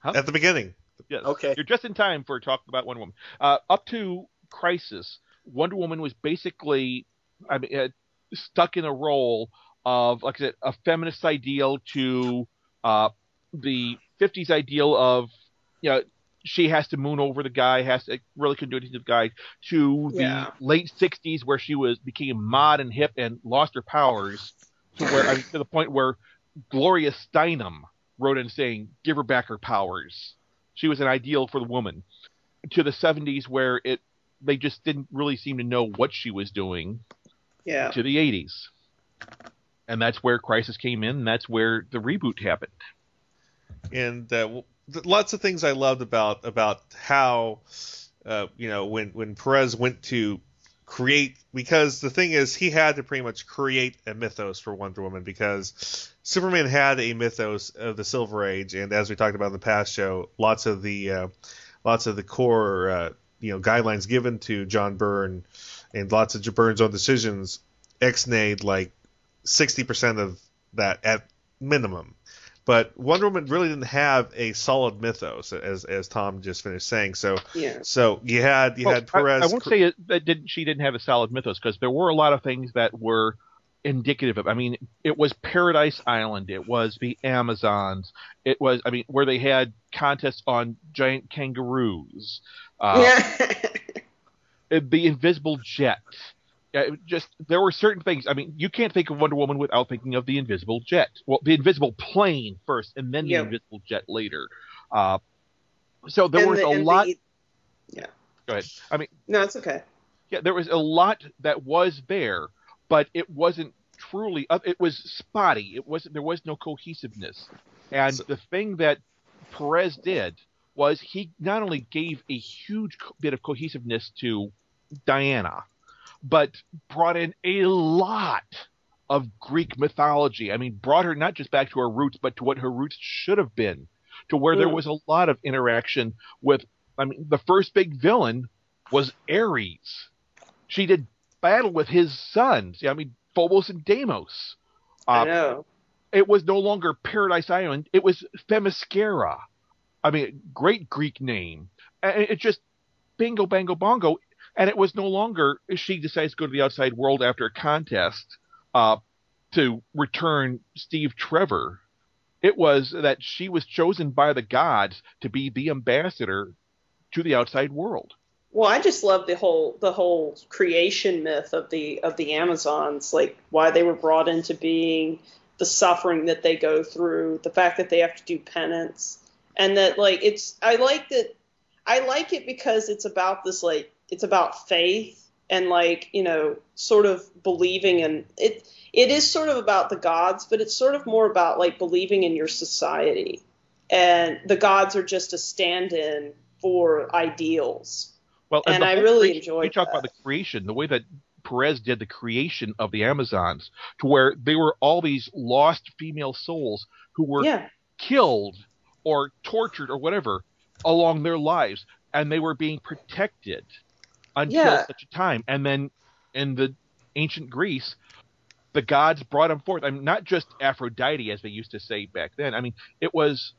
Huh? At the beginning, Yes. Okay. You're just in time for a talk about Wonder Woman. Uh, up to Crisis, Wonder Woman was basically, I mean, uh, stuck in a role of, like I said, a feminist ideal to uh, the 50s ideal of, you know, she has to moon over the guy, has to really couldn't do anything to the guy, to the Yeah. late 60s where she was became mod and hip and lost her powers to where I mean, to the point where Gloria Steinem wrote in saying, "Give her back her powers." She was an ideal for the woman. To the 70s where it they just didn't really seem to know what she was doing. yeah. To the 80s, and that's where Crisis came in. And that's where the reboot happened. and uh, w- th- lots of things I loved about about how uh, you know when when Perez went to create because the thing is he had to pretty much create a mythos for Wonder Woman because Superman had a mythos of the Silver Age. And as we talked about in the past show lots of the uh, lots of the core uh, you know guidelines given to John Byrne and lots of Byrne's own decisions ex-nayed like 60% of that at minimum but Wonder Woman really didn't have a solid mythos, as as Tom just finished saying. So Yeah. so you had you Well, had Perez. I, won't say that didn't, she didn't have a solid mythos because there were a lot of things that were indicative of. I mean, it was Paradise Island. It was the Amazons. It was, I mean, where they had contests on giant kangaroos. Uh, yeah. the Invisible Jet. Yeah, just there were certain things. I mean, you can't think of Wonder Woman without thinking of the Invisible Jet. Well, the Invisible Plane first, and then the Invisible Jet later. Uh, so there And was the- a lot. the- yeah. Go ahead. I mean, No, it's okay. yeah, there was a lot that was there, but it wasn't truly. uh, It was spotty. It wasn't. There was no cohesiveness. And the thing that Perez did was he not only gave a huge bit of cohesiveness to Diana, but brought in a lot of Greek mythology. I mean, brought her not just back to her roots, but to what her roots should have been, to where there Mm. was a lot of interaction with. I mean, the first big villain was Ares. She did battle with his sons. I mean, Phobos and Deimos. I Uh, know. it was no longer Paradise Island. It was Themyscira. I mean, great Greek name. And it just bingo, bango, bongo. And it was no longer she decides to go to the outside world after a contest uh, to return Steve Trevor. It was that she was chosen by the gods to be the ambassador to the outside world. Well, I just love the whole the whole creation myth of the of the Amazons, like why they were brought into being, the suffering that they go through, the fact that they have to do penance, and that like it's I like that I like it because it's about this like it's about faith and like you know sort of believing in it it is sort of about the gods but it's sort of more about like believing in your society. And the gods are just a stand-in for ideals. Well, And the I really enjoyed You talk about the creation, the way that Perez did the creation of the Amazons, to where they were all these lost female souls who were yeah. killed or tortured or whatever, along their lives, and they were being protected until Yeah. such a time. And then in the ancient Greece, the gods brought them forth. I mean, not just Aphrodite, as they used to say back then. I mean, it was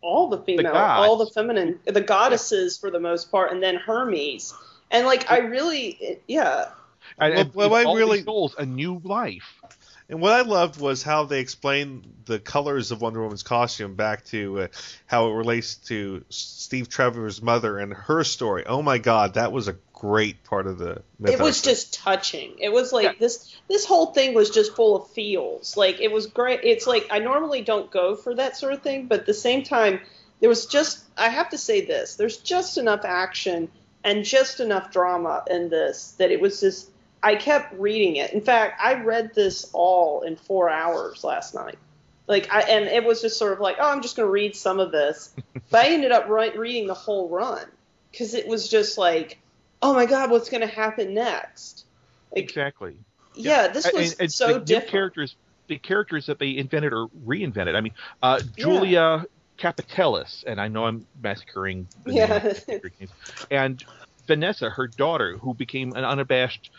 all the female, gods. all the feminine, the goddesses for the most part, and then Hermes. And like, I really, yeah, and, Well, and well, gave I really- these souls a new life. And what I loved was how they explained the colors of Wonder Woman's costume back to uh, how it relates to Steve Trevor's mother and her story. Oh my God, that was a great part of the mythos. it was just touching. It was like this. This whole thing was just full of feels. Like it was great. It's like I normally don't go for that sort of thing, but at the same time, there was just. I have to say this. There's just enough action and just enough drama in this that it was just. I kept reading it. In fact, I read this all in four hours last night. Like I and it was just sort of like, oh, I'm just going to read some of this, but I ended up right, reading the whole run because it was just like, oh my god, what's going to happen next? Like, Exactly. yeah, this was and so the different. characters, the characters that they invented or reinvented. I mean, uh, Julia Kapatelis, and I know I'm massacring the Yeah. of the Greek names, and Vanessa, her daughter, who became an unabashed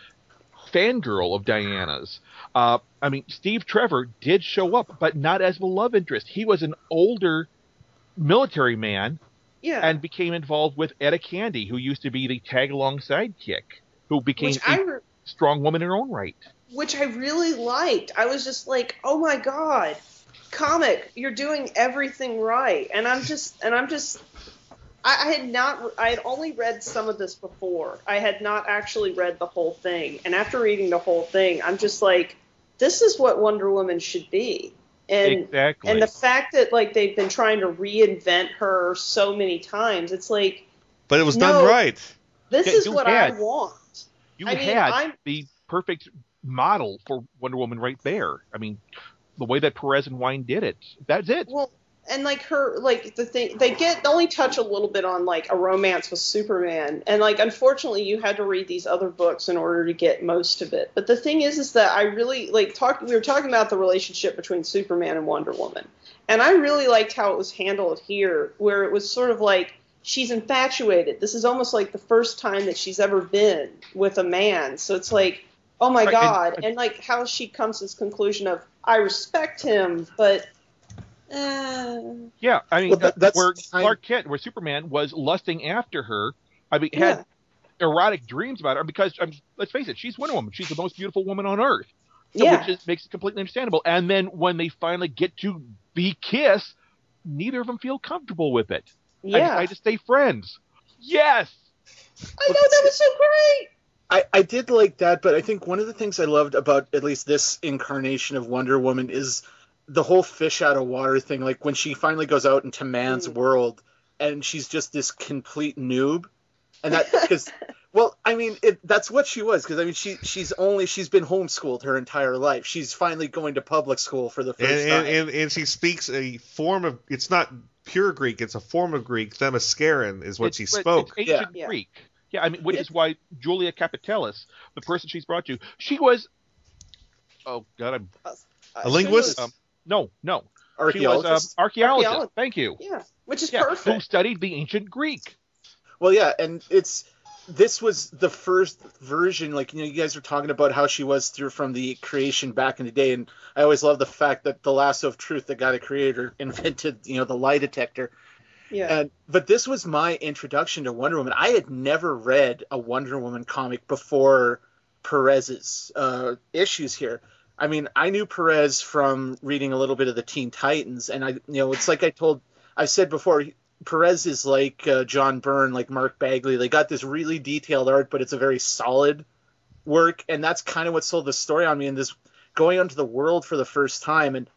fangirl of Diana's. Uh, I mean, Steve Trevor did show up, but not as the love interest. He was an older military man yeah, and became involved with Etta Candy, who used to be the tag along sidekick, who became which a re- strong woman in her own right. which I really liked. I was just like, oh my god, comic, you're doing everything right, and I'm just and I'm just. I I had not. I had only read some of this before. I had not actually read the whole thing. And after reading the whole thing, I'm just like, this is what Wonder Woman should be. And exactly. and the fact that like they've been trying to reinvent her so many times, it's like but it was No. done right. this Yeah, is what had- I want. you I mean, had I'm- the perfect model for Wonder Woman right there. I mean, the way that Perez and Wein did it. That's it. Well, and like her, like the thing, they get they only touch a little bit on like a romance with Superman, and like unfortunately, you had to read these other books in order to get most of it. But the thing is, is that I really like talk. We were talking about the relationship between Superman and Wonder Woman, and I really liked how it was handled here, where it was sort of like she's infatuated. This is almost like the first time that she's ever been with a man. So it's like, oh my Right, and- god, and, like how she comes to this conclusion of I respect him, but. Uh, Yeah, I mean, Well, that- that's where Clark Kent, where Superman was lusting after her. I mean, Yeah. had erotic dreams about her because I mean, let's face it, she's Wonder Woman. She's the most beautiful woman on earth. So, Yeah. which is, makes it completely understandable. And then when they finally get to be kissed, neither of them feel comfortable with it. Yeah, I yeah. decide to stay friends. Yes. I know that was so great. I, I did like that, but I think one of the things I loved about at least this incarnation of Wonder Woman is the whole fish out of water thing. Like when she finally goes out into man's Mm. world and she's just this complete noob, and that because well, I mean it, that's what she was because I mean she she's only she's been homeschooled her entire life. She's finally going to public school for the first And, time. and, and, and she speaks a form of it's not pure Greek, it's a form of Greek. Themyscirene is what It's- she spoke. It's ancient Yeah. Greek. Yeah, I mean, which is why Julia Kapatelis, the person she's brought to, she was. Oh God, I'm A linguist? um, no, no. She was um, Archaeologist. archaeologist. Archaeologist. Thank you. Yeah, which is Yeah, who studied the ancient Greek. Well, yeah, and it's this was the first version. Like you know, you guys were talking about how she was through from the creation back in the day, and I always love the fact that the lasso of truth that got a creator invented, you know, the lie detector. Yeah. And but this was my introduction to Wonder Woman. I had never read a Wonder Woman comic before Perez's uh, issues here. I mean, I knew Perez from reading a little bit of the Teen Titans, and I, you know, it's like I told, I said before, Perez is like uh, John Byrne, like Mark Bagley. They got this really detailed art, but it's a very solid work, and that's kind of what sold the story on me. And this going onto the world for the first time, and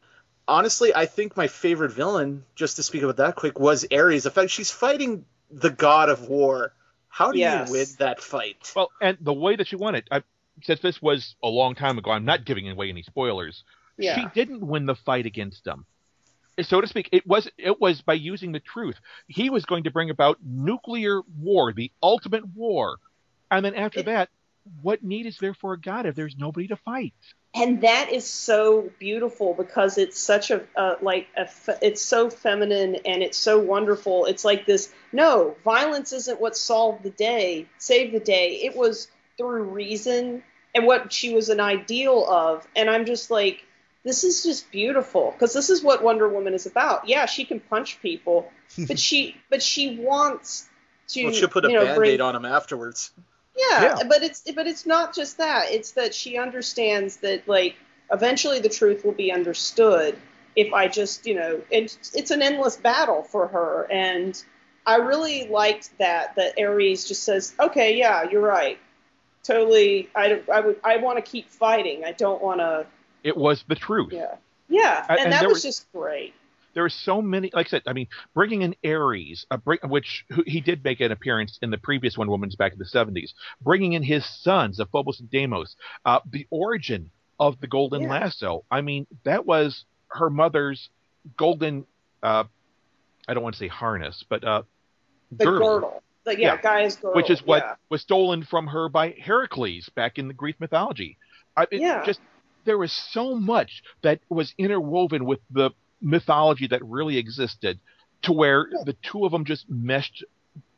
honestly, I think my favorite villain, just to speak about that quick, was Ares. In fact, she's fighting the god of war. How do Yes. you win that fight? Well, and the way that she won it, I, since this was a long time ago, I'm not giving away any spoilers. Yeah. She didn't win the fight against him, so to speak. It was it was by using the truth. He was going to bring about nuclear war, the ultimate war, and then after It- that, what need is there for a god if there's nobody to fight? and that is so beautiful because it's such a, a like a, fe- it's so feminine and it's so wonderful. It's like this. No, violence isn't what solved the day, saved the day. It was through reason and what she was an ideal of. And I'm just like, this is just beautiful because this is what Wonder Woman is about. Yeah, she can punch people, but she but she wants to. Well, she'll put a you know, band-aid bring- on him afterwards. yeah, Yeah. but it's but it's not just that. It's that she understands that like eventually the truth will be understood if I just you know it's it's an endless battle for her, and I really liked that that Ares just says, okay, yeah, you're right, totally. I I would I want to keep fighting. I don't want to. It was the truth. Yeah, yeah, And- and, that was was- just great. there are so many like i said i mean bringing in ares uh, bring, which who, he did make an appearance in the previous wonder woman's back in the 70s bringing in his sons of phobos and deimos uh, the origin of the golden Yeah. lasso i mean that was her mother's golden uh, i don't want to say harness but uh, The girdle, the, yeah, Yeah. Gaia's girdle, which is what yeah. was stolen from her by Heracles back in the Greek mythology. I, it Yeah. just there was so much that was interwoven with the mythology that really existed, to where the two of them just meshed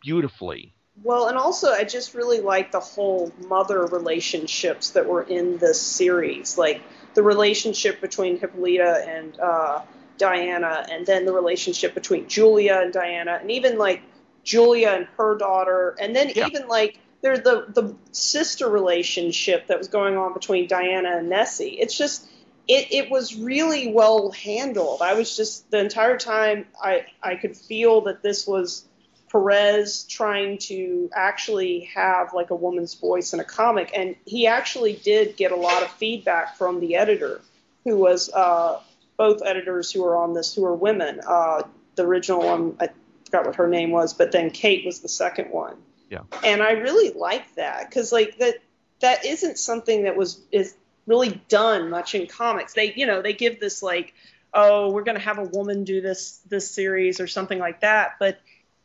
beautifully. Well, and also I just really like the whole mother relationships that were in this series, like the relationship between Hippolyta and uh, Diana, and then the relationship between Julia and Diana, and even like Julia and her daughter, and then Yeah. even like there's the the sister relationship that was going on between Diana and Nessie. It's just it, it was really well handled. I was just the entire time I I could feel that this was Perez trying to actually have like a woman's voice in a comic, and he actually did get a lot of feedback from the editor, who was uh, both editors who were on this who were women. Uh, the original one I forgot what her name was, but then Kate was the second one Yeah. and I really like that because like that that isn't something that was is really done much in comics. They you know they give this like oh we're gonna have a woman do this this series or something like that, but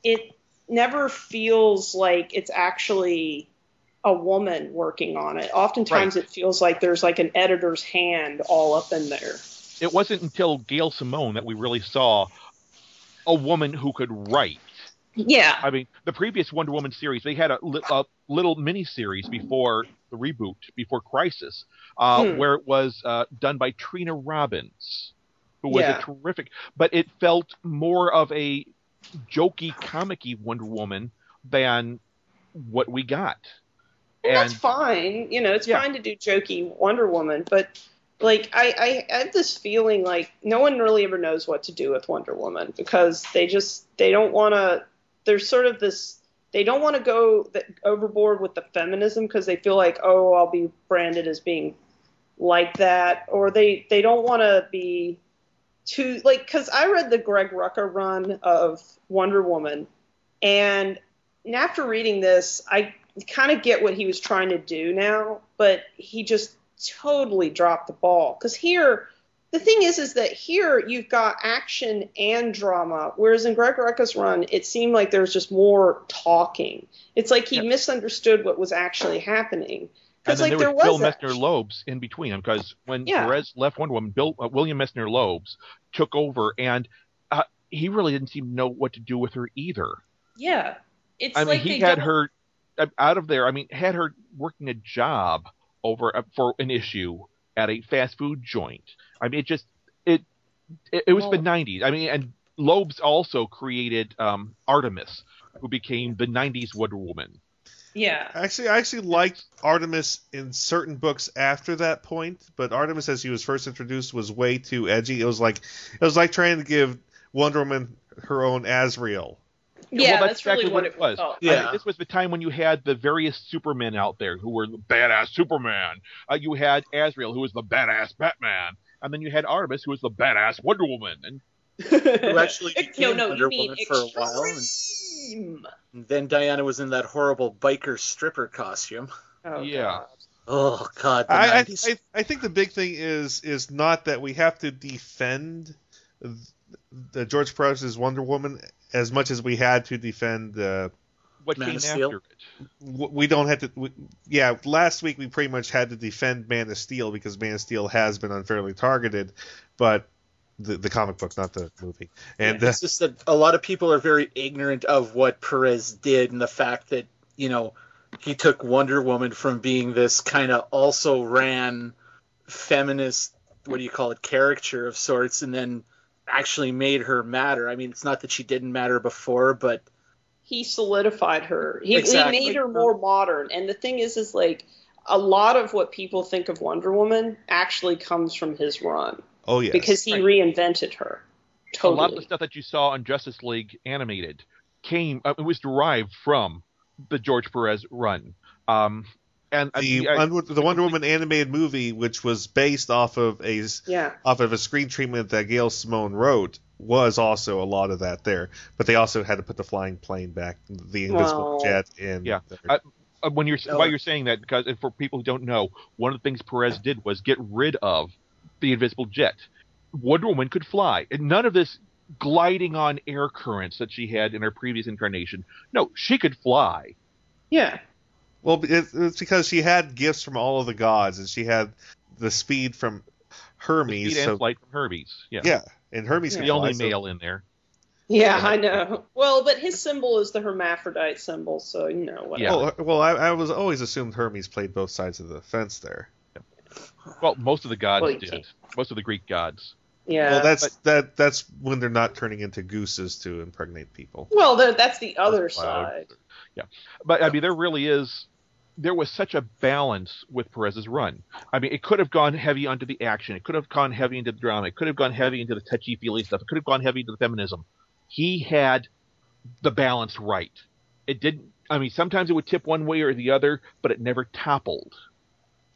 it never feels like it's actually a woman working on it. Oftentimes it feels like there's like an editor's hand all up in there. It wasn't until Gail Simone that we really saw a woman who could write. Yeah. I mean, the previous Wonder Woman series, they had a, a little mini series before the reboot, before Crisis, uh, Hmm. where it was uh, done by Trina Robbins, who was Yeah. a terrific, but it felt more of a jokey, comicky Wonder Woman than what we got. And that's fine. You know, it's Yeah. fine to do jokey Wonder Woman, but like I, I have this feeling like no one really ever knows what to do with Wonder Woman because they just they don't want to. There's sort of this. They don't want to go overboard with the feminism because they feel like oh I'll be branded as being like that, or they they don't want to be too like because I read the Greg Rucka run of Wonder Woman, and after reading this, I kind of get what he was trying to do now, but he just totally dropped the ball. Because here, the thing is, is that here you've got action and drama, whereas in Greg Rucka's run, it seemed like there was just more talking. It's like he misunderstood what was actually happening. Because like there there was Bill Messner-Loebs in between them because when Yeah. Perez left Wonder Woman, Bill uh, William Messner-Loebs took over, and uh, he really didn't seem to know what to do with her either. yeah, it's I mean, like he had don't- her uh, out of there. I mean, had her working a job over uh, for an issue at a fast food joint. I mean, it just it it, it was the '90s. I mean, and Loebs also created um, Artemis, who became the '90s Wonder Woman. Yeah. Actually, I actually liked Artemis in certain books after that point, but Artemis, as he was first introduced, was way too edgy. It was like it was like trying to give Wonder Woman her own Azrael. Yeah, well, that's, really exactly what it it was. felt. I mean, this was the time when you had the various Supermen out there who were the badass Superman. Uh, you had Azrael, who was the badass Batman, and then you had Artemis, who was the badass Wonder Woman. And Who actually no, became no, Wonder you mean Woman for a while. And, and then Diana was in that horrible biker stripper costume. Oh, yeah, Oh God, I, I, I I think the big thing is is not that we have to defend the George Perez's Wonder Woman as much as we had to defend uh, what Man came of Steel? after it. we don't have to. We, yeah, last week we pretty much had to defend Man of Steel because Man of Steel has been unfairly targeted, but the the comic book, not the movie. And uh, it's just that a lot of people are very ignorant of what Perez did and the fact that you know he took Wonder Woman from being this kind of also ran feminist, what do you call it, caricature of sorts, and then actually made her matter. I mean, it's not that she didn't matter before, but he solidified her. He, Exactly. he made her more modern. And the thing is, is like a lot of what people think of Wonder Woman actually comes from his run oh yes, because he reinvented her. Totally. A lot of the stuff that you saw on Justice League animated came. Uh, it was derived from the George Perez run. Um, and uh, the I- Wonder- the Wonder Woman animated movie, which was based off of a s- Yeah. off of a screen treatment that Gail Simone wrote, was also a lot of that there. But they also had to put the flying plane back, the invisible Well, jet in. Yeah. there. Uh, uh, when you're Oh. why you're saying that because and for people who don't know, one of the things Perez did was get rid of the invisible jet. Wonder Woman could fly, and none of this gliding on air currents that she had in her previous incarnation. No, she could fly. Yeah. Well, it, it's because she had gifts from all of the gods, and she had the speed from Hermes. Speed and flight from Hermes. Yeah, yeah, and Hermes is the can only fly, so- male in there. Yeah, I know. Well, but his symbol is the hermaphrodite symbol, so you know whatever. Yeah. Well, well, I, I was always assumed Hermes played both sides of the fence there. Well, most of the gods Well, did. can't- Most of the Greek gods. Yeah. well, that's that. That's when they're not turning into gooses to impregnate people. well, there- that's the other Cloud. side. Yeah, but I mean, there really is. There was such a balance with Perez's run. I mean, it could have gone heavy onto the action. It could have gone heavy into the drama. It could have gone heavy into the touchy feely stuff. It could have gone heavy into the feminism. He had the balance right. It didn't. I mean, sometimes it would tip one way or the other, but it never toppled.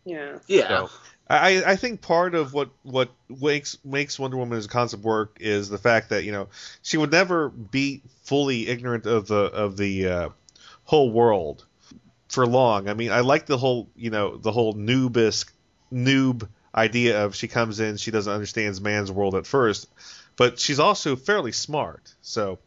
Yeah. yeah. So, I, I think part of what what makes makes Wonder Woman as a concept work is the fact that you know she would never be fully ignorant of the of the uh, whole world for long. I mean, I like the whole you know the whole noobisk noob idea of she comes in, she doesn't understand man's world at first, but she's also fairly smart. So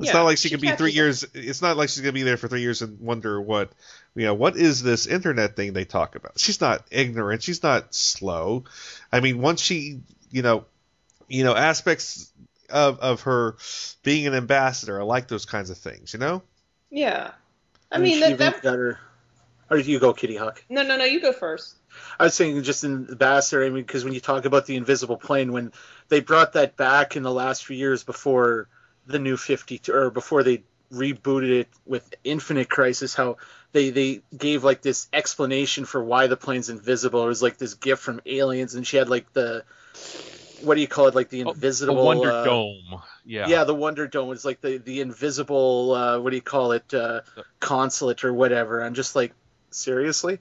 it's Yeah, not like she, she could be three years. It's not like she's gonna be there for three years and wonder what you know what is this internet thing they talk about. She's not ignorant. She's not slow. I mean, once she you know you know aspects of of her being an ambassador, I like those kinds of things. You know. Yeah. I mean, that, that, got her. Or you go, Kitty Hawk. no, no, no. You go first. I was saying just in the Ambassador, I mean, because when you talk about the invisible plane, when they brought that back in the last few years before the new 52, or before they rebooted it with Infinite Crisis, how they, they gave like this explanation for why the plane's invisible. It was like this gift from aliens, and she had like the, what do you call it, like the the invisible. Wonder uh, Dome. Yeah. Yeah, the Wonder Dome is like the the invisible. Uh, what do you call it? Uh, consulate or whatever. I'm just like, seriously.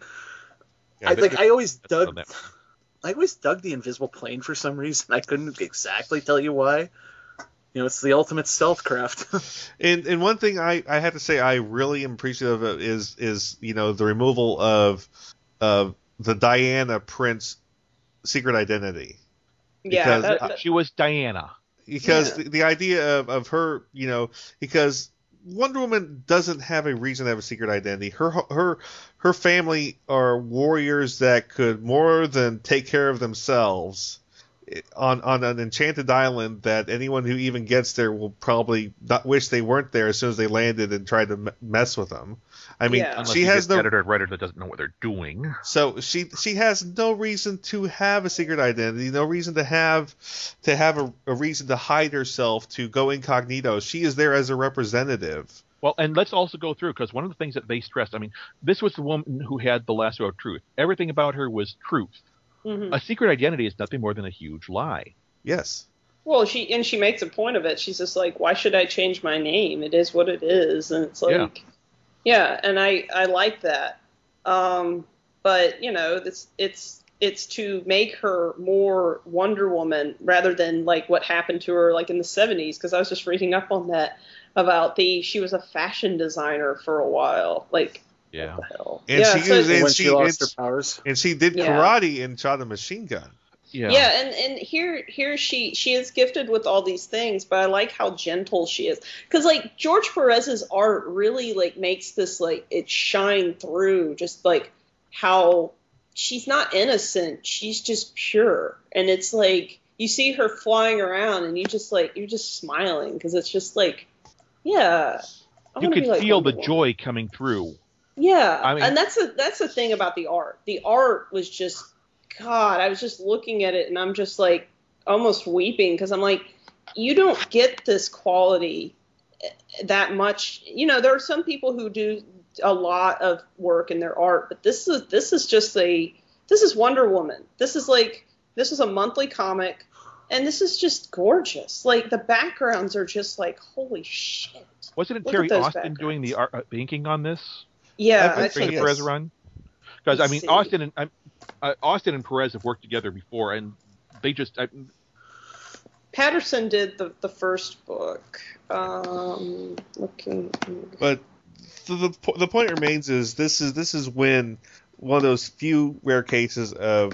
Yeah, I like. I always dug. I always dug the invisible plane for some reason. I couldn't exactly tell you why. You know, it's the ultimate stealth craft. And and one thing I, I have to say I really am appreciative of is is you know the removal of of the Diana Prince secret identity Yeah. That- that- She was Diana. because Yeah. the, the idea of, of her you know because Wonder Woman doesn't have a reason to have a secret identity. Her her her family are warriors that could more than take care of themselves on on an enchanted island that anyone who even gets there will probably not wish they weren't there as soon as they landed and tried to m- mess with them. I mean, Yeah. Unless she has get no editor and writer that doesn't know what they're doing. so she she has no reason to have a secret identity, no reason to have to have a, a reason to hide herself, to go incognito. She is there as a representative. Well, and let's also go through because one of the things that they stressed. I mean, this was the woman who had the lasso of truth. Everything about her was truth. Mhm. A secret identity is nothing more than a huge lie. Yes. Well, she and she makes a point of it. She's just like, why should I change my name? It is what it is, and it's Yeah. like, yeah, and I I like that. Um, but you know, it's it's it's to make her more Wonder Woman rather than like what happened to her like in the 70s. Because I was just reading up on that about the she was a fashion designer for a while. Like, Yeah. what the hell? And yeah, she so- used- when and she, she- lost and her powers. And she did Yeah. karate and shot a machine gun. Yeah. Yeah, and and here here she she is gifted with all these things, but I like how gentle she is. Cuz like George Perez's art really like makes this like it shine through just like how she's not innocent, she's just pure. And it's like you see her flying around and you just like you're just smiling cuz it's just like yeah. I You wanna could be like feel Wonder the Woman. joy coming through. Yeah, I mean- and that's the that's the thing about the art. The art was just God. I was just looking at it and I'm just like almost weeping because I'm like, you don't get this quality eh, that much. You know, there are some people who do a lot of work in their art, but this is this is just a this is Wonder Woman. This is like this is a monthly comic, and this is just gorgeous. Like the backgrounds are just like holy shit. Wasn't it Look Terry Austin doing the art, uh, inking on this? Yeah, I I think during think the Perez run? Because I mean, see. Austin and I'm- uh, Austin and Perez have worked together before, and they just I, Patterson did the the first book. Um, looking. But the, the the point remains is this is this is when one of those few rare cases of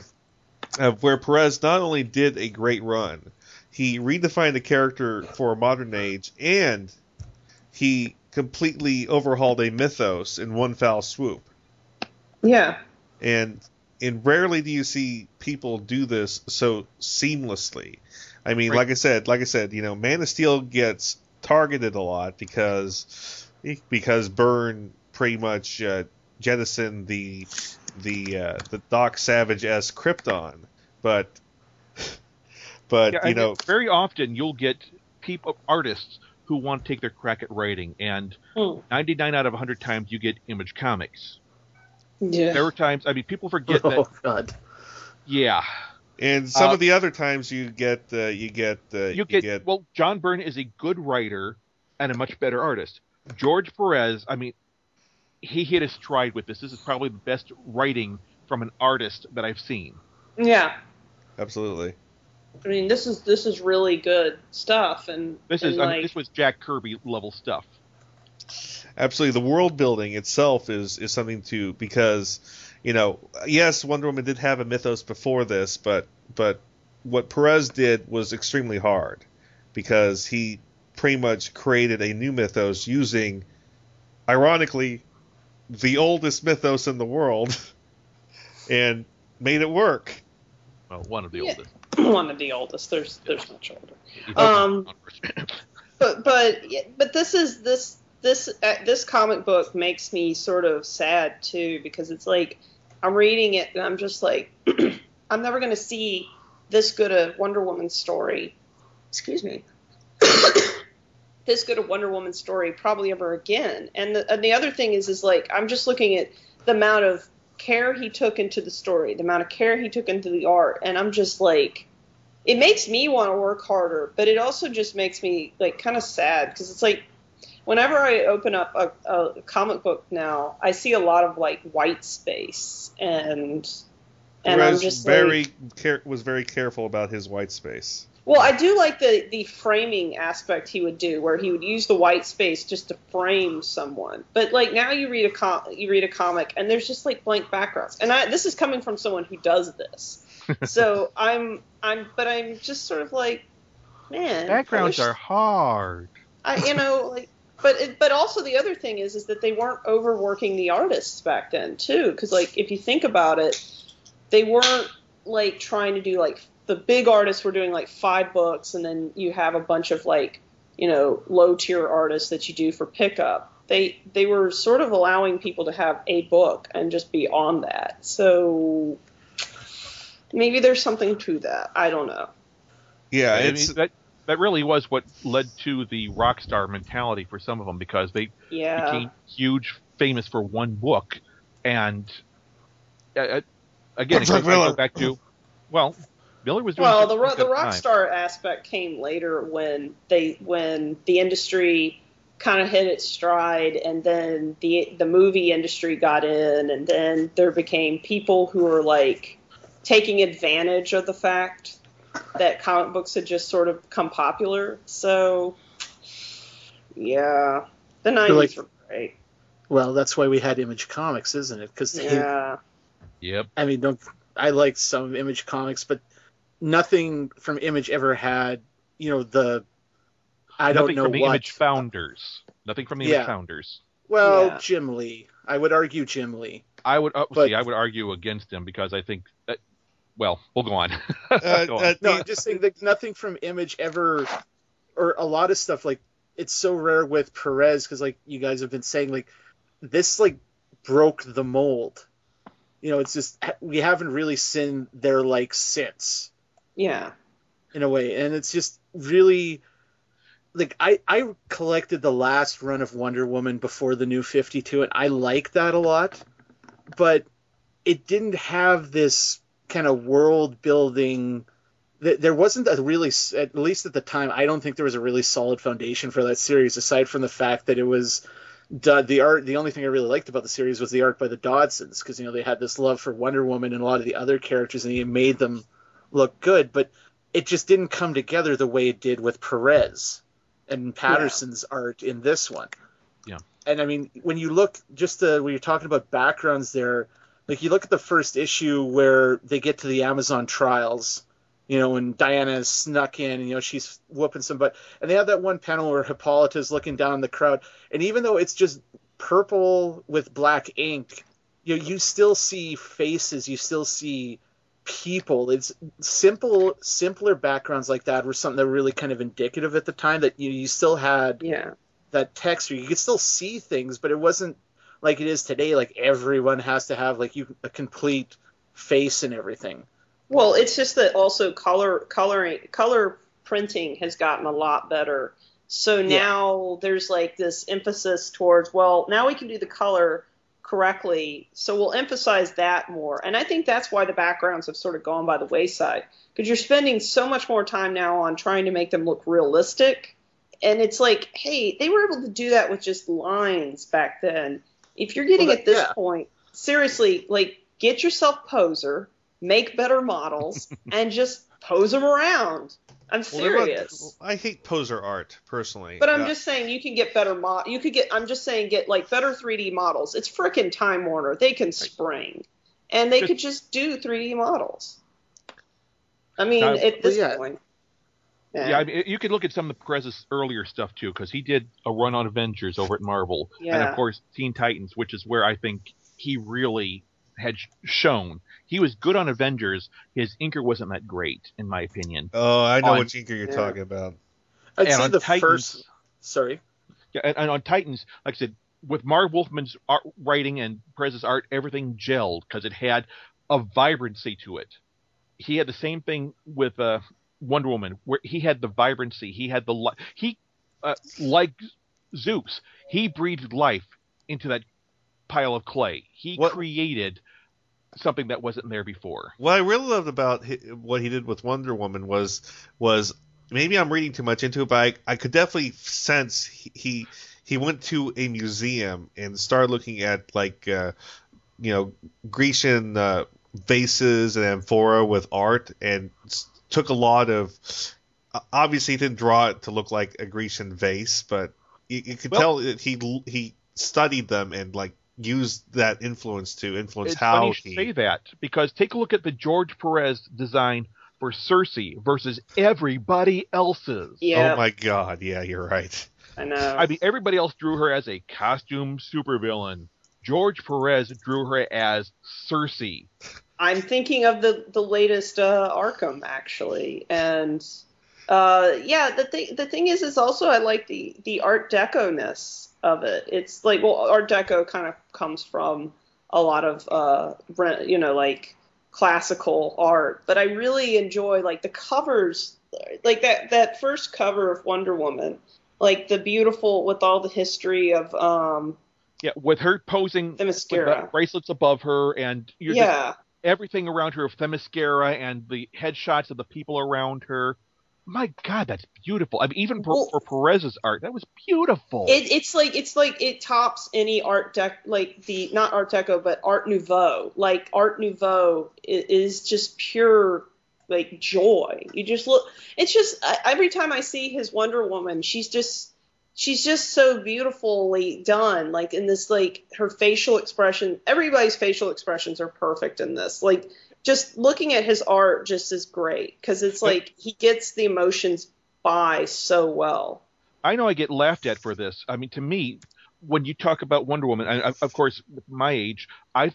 of where Perez not only did a great run, he redefined the character for a modern age, and he completely overhauled a mythos in one foul swoop. Yeah. and and rarely do you see people do this so seamlessly. I mean, Right. like I said, like I said, you know, Man of Steel gets targeted a lot because because Byrne pretty much uh, jettisoned the the uh, the Doc Savage as Krypton, but but yeah, you know, very often you'll get people artists who want to take their crack at writing, and Hmm. 99 out of 100 times you get Image Comics. Yeah. There were times, I mean, people forget that. Oh God. Yeah, and some uh, of the other times you get uh, you get uh, you get, well. John Byrne is a good writer and a much better artist. George Perez, I mean, he hit his stride with this. This is probably the best writing from an artist that I've seen. Yeah. absolutely. I mean, this is this is really good stuff, and This and is, I like, mean, this was Jack Kirby level stuff. Absolutely, the world building itself is is something to because you know yes, Wonder Woman did have a mythos before this, but but what Perez did was extremely hard because he pretty much created a new mythos using, ironically, the oldest mythos in the world, and made it work. Well, one of the Yeah. oldest. one of the oldest. There's there's much older. Um, but but but this is this this uh, this comic book makes me sort of sad too because it's like I'm reading it and I'm just like I'm never gonna see this good a Wonder Woman story. Excuse me. this good a Wonder Woman story probably ever again. And the, and the other thing is is like I'm just looking at the amount of care he took into the story, the amount of care he took into the art, and I'm just like it makes me want to work harder, but it also just makes me like kind of sad because it's like whenever I open up a, a comic book now, I see a lot of like white space and and I'm just very like, care- was very careful about his white space. Well, I do like the the framing aspect he would do, where he would use the white space just to frame someone. But like now, you read a com- you read a comic, and there's just like blank backgrounds. And I, this is coming from someone who does this, so I'm I'm but I'm just sort of like, man, Backgrounds wish- are hard. I you know like. But it, but also the other thing is is that they weren't overworking the artists back then too because like if you think about it, they weren't like trying to do like the big artists were doing like five books and then you have a bunch of like you know low tier artists that you do for pickup. They they were sort of allowing people to have a book and just be on that. So maybe there's something to that. I don't know. Yeah, I mean, that that really was what led to the rock star mentality for some of them because they yeah. became huge, famous for one book, and uh, uh, again, it goes I go back to well, Miller was doing well the ro- the rock time. star aspect came later when they when the industry kind of hit its stride and then the the movie industry got in and then there became people who were like taking advantage of the fact that comic books had just sort of become popular so yeah the 90s like- were great Well, that's why we had Image Comics, isn't it? Because yeah Yep. I mean, don't I like some Image Comics, but nothing from Image ever had, you know, the I don't Nothing know from the what. Image founders. Nothing from the Yeah. Image founders. Well, Yeah. Jim Lee. I would argue Jim Lee. I would uh, But- see. I would argue against him because I think that. Well, we'll go on. Uh, Go on. uh, No, just saying that nothing from Image ever, or a lot of stuff like it's so rare with Perez because like you guys have been saying like this like broke the mold. You know, it's just we haven't really seen their like since Yeah. in a way, and it's just really like I I collected the last run of Wonder Woman before the new 52 and I like that a lot, but it didn't have this kind of world building th- there wasn't a really at least at the time I don't think there was a really solid foundation for that series aside from the fact that it was the art the only thing I really liked about the series was the art by the Dodsons because you know they had this love for Wonder Woman and a lot of the other characters and he made them look good but it just didn't come together the way it did with Perez and Patterson's art in this one. Yeah. And I mean, when you look just the, when you're talking about backgrounds there, like you look at the first issue where they get to the Amazon trials, you know, when Diana is snuck in, and, you know, she's whooping some butt, and they have that one panel where Hippolyta's looking down on the crowd, and even though it's just purple with black ink, you know, you still see faces, you still see people. It's simple, simpler backgrounds like that were something that were really kind of indicative at the time that you you still had Yeah. that texture. You could still see things, but it wasn't like it is today. Like everyone has to have like you a complete face and everything. Well, it's just that also color coloring color printing has gotten a lot better. So Yeah. now there's like this emphasis towards well, now we can do the color correctly. So we'll emphasize that more. And I think that's why the backgrounds have sort of gone by the wayside because you're spending so much more time now on trying to make them look realistic. And it's like, hey, they were able to do that with just lines back then. If you're getting Well, that- at this yeah. point, seriously, like get yourself poser, make better models, and just pose them around. I'm Well, not- serious. I hate poser art personally. But I'm Uh, just saying you can get better mod. You could get. I'm just saying get like better 3D models. It's frickin' Time Warner. They can spring, and they could just do 3D models. I mean, Now- at this yeah. point. Yeah, I mean, you could look at some of Perez's earlier stuff too, because he did a run on Avengers over at Marvel, and of course Teen Titans, which is where I think he really had shown he was good on Avengers. His inker wasn't that great, in my opinion. oh, I know on- what inker you're Yeah. talking about. I'd and say on the Titans, first. Sorry. Yeah, and, and on Titans, like I said, with Marv Wolfman's art, writing and Perez's art, everything gelled because it had a vibrancy to it. He had the same thing with uh, Wonder Woman, where he had the vibrancy. He had the li- he uh, like Zeus. He breathed life into that pile of clay. He What- created something that wasn't there before. What I really loved about what he did with Wonder Woman was was maybe I'm reading too much into it, but I, I could definitely sense he, he he went to a museum and started looking at like uh, you know Grecian uh, vases and amphora with art and took a lot of obviously he didn't draw it to look like a Grecian vase, but you, you could Well- tell that he he studied them and like used that influence to influence It's how funny you he say that because take a look at the George Perez design for Circe versus everybody else's. Yeah, Oh my god, yeah, you're right. I know. I mean, everybody else drew her as a costume supervillain. George Perez drew her as Circe. I'm thinking of the the latest uh, Arkham actually, and uh, yeah, the thing the thing is, is also I like the the Art Deco ness of it. It's like well, Art Deco kind of comes from a lot of uh, you know like classical art, but I really enjoy like the covers, like that that first cover of Wonder Woman, like the beautiful with all the history of um Yeah, with her posing Themyscira. bracelets above her and you're just- Yeah. everything around her of Themyscira and the headshots of the people around her. My God, that's beautiful. I mean, even for, Well- for Perez's art, that was beautiful. It, it's like it's like it tops any art dec like the not art deco but art nouveau like art nouveau is, is just pure like joy you just look it's just every time i see his wonder woman she's just she's just so beautifully done. Like in this, like her facial expression. Everybody's facial expressions are perfect in this. Like just looking at his art just is great because it's like he gets the emotions by so well. I know I get laughed at for this. I mean, to me, when you talk about Wonder Woman, and of course, my age, I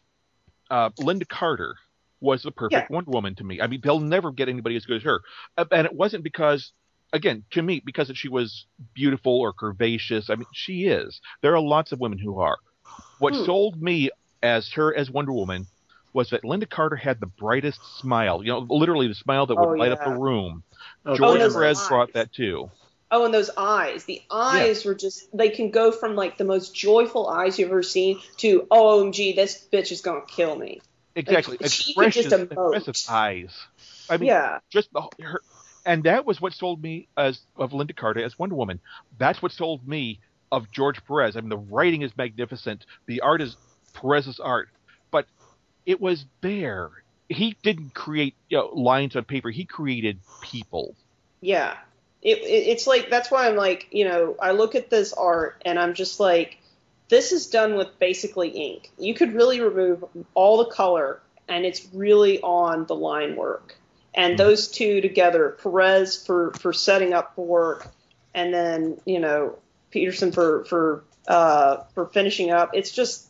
uh, Lynda Carter was the perfect Yeah. Wonder Woman to me. I mean, they'll never get anybody as good as her, Uh, and it wasn't because, again, to me, because she was beautiful or curvaceous. I mean, she is. There are lots of women who are. What Hmm. sold me as her as Wonder Woman was that Lynda Carter had the brightest smile. You know, literally the smile that would Oh, light up yeah. a room. Oh, George those Perez eyes. brought that too. Oh, and those eyes. The eyes were just, they can go from like the most joyful eyes you've ever seen to, oh, OMG, this bitch is going to kill me. Exactly. Like, she could just Expressions, emote. expressive eyes. I mean, Yeah. just the, her, and that was what sold me as of Lynda Carter as Wonder Woman. That's what sold me of George Perez. I mean, the writing is magnificent. The art is Perez's art, but it was bare. He didn't create you know, lines on paper. He created people. Yeah. It, it, it's like, that's why I'm like, you know, I look at this art and I'm just like, this is done with basically ink. You could really remove all the color and it's really on the line work. And those two together, Perez for, for setting up the work, and then, you know, Patterson for, for, uh, for finishing up. It's just,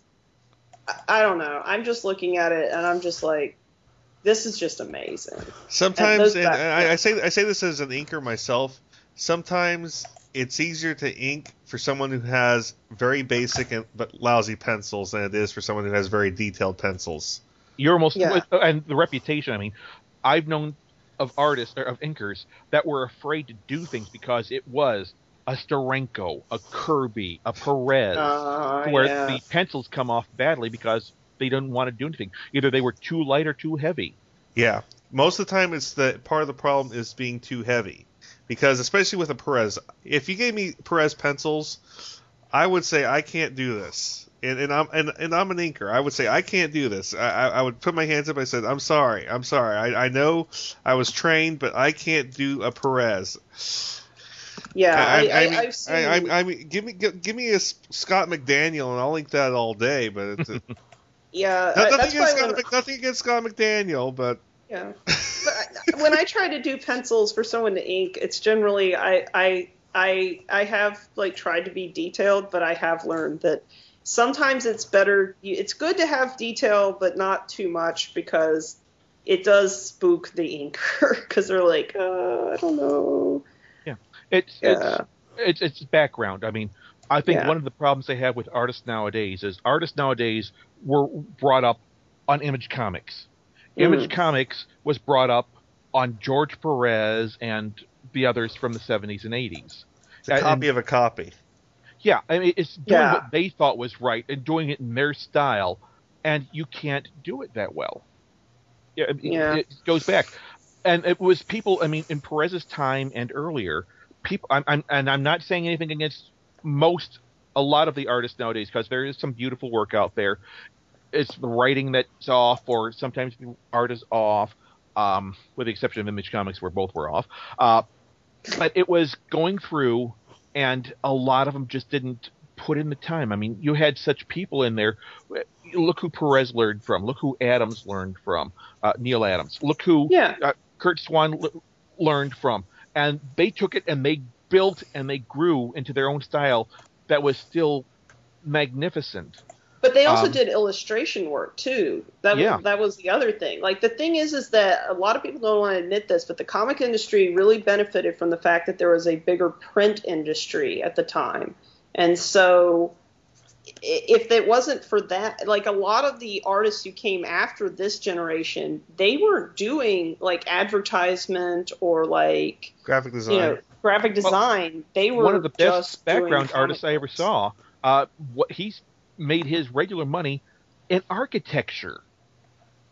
I, I don't know. I'm just looking at it and I'm just like, this is just amazing. Sometimes, those and back- I, I say I say this as an inker myself. Sometimes it's easier to ink for someone who has very basic and but lousy pencils than it is for someone who has very detailed pencils. You're almost Yeah. and the reputation. I mean, I've known of artists or of inkers that were afraid to do things because it was a Steranko, a Kirby, a Perez, Uh, where yeah. the pencils come off badly because they didn't want to do anything. Either they were too light or too heavy. Yeah, most of the time it's the part of the problem is being too heavy, because especially with a Perez, if you gave me Perez pencils, I would say I can't do this, and, and I'm and, and I'm an inker. I would say I can't do this. I, I, I would put my hands up. I said I'm sorry. I'm sorry. I, I know I was trained, but I can't do a Perez. Yeah, I, I, mean, I've seen. I, I, I mean, give me give, give me a S- Scott McDaniel, and I'll link that all day. But it's, yeah, No- nothing, that's against Scott, when, nothing against Scott McDaniel, but yeah. But when I try to do pencils for someone to ink, it's generally I I I I have like tried to be detailed, but I have learned that sometimes it's better. It's good to have detail, but not too much because it does spook the inker because they're like, uh, I don't know. It's Yeah. it's it's it's background. I mean, I think Yeah. one of the problems they have with artists nowadays is artists nowadays were brought up on Image Comics. Image Mm. Comics was brought up on George Perez and the others from the 70s and 80s. it's a And- copy of a copy. Yeah, I mean, it's doing Yeah. what they thought was right and doing it in their style, and you can't do it that well. Yeah, I mean, Yeah. it goes back, and it was people. I mean, in Perez's time and earlier, people. I'm, I'm and I'm not saying anything against most, a lot of the artists nowadays, because there is some beautiful work out there. It's the writing that's off, or sometimes the art is off, um, with the exception of Image Comics, where both were off. Uh, but it was going through, and a lot of them just didn't put in the time. I mean, you had such people in there. Look who Perez learned from. Look who Adams learned from. Uh, Neal Adams. Look who Yeah. uh, Curt Swan l- learned from. And they took it and they built and they grew into their own style that was still magnificent. But they also Um, did illustration work too. That Yeah. was, that was the other thing. Like the thing is, is that a lot of people don't want to admit this, but the comic industry really benefited from the fact that there was a bigger print industry at the time, and so if it wasn't for that, like a lot of the artists who came after this generation, they weren't doing like advertisement or like Graphic design. you know graphic design. they were One of the just best background artists I ever saw. Uh, what he's made his regular money in architecture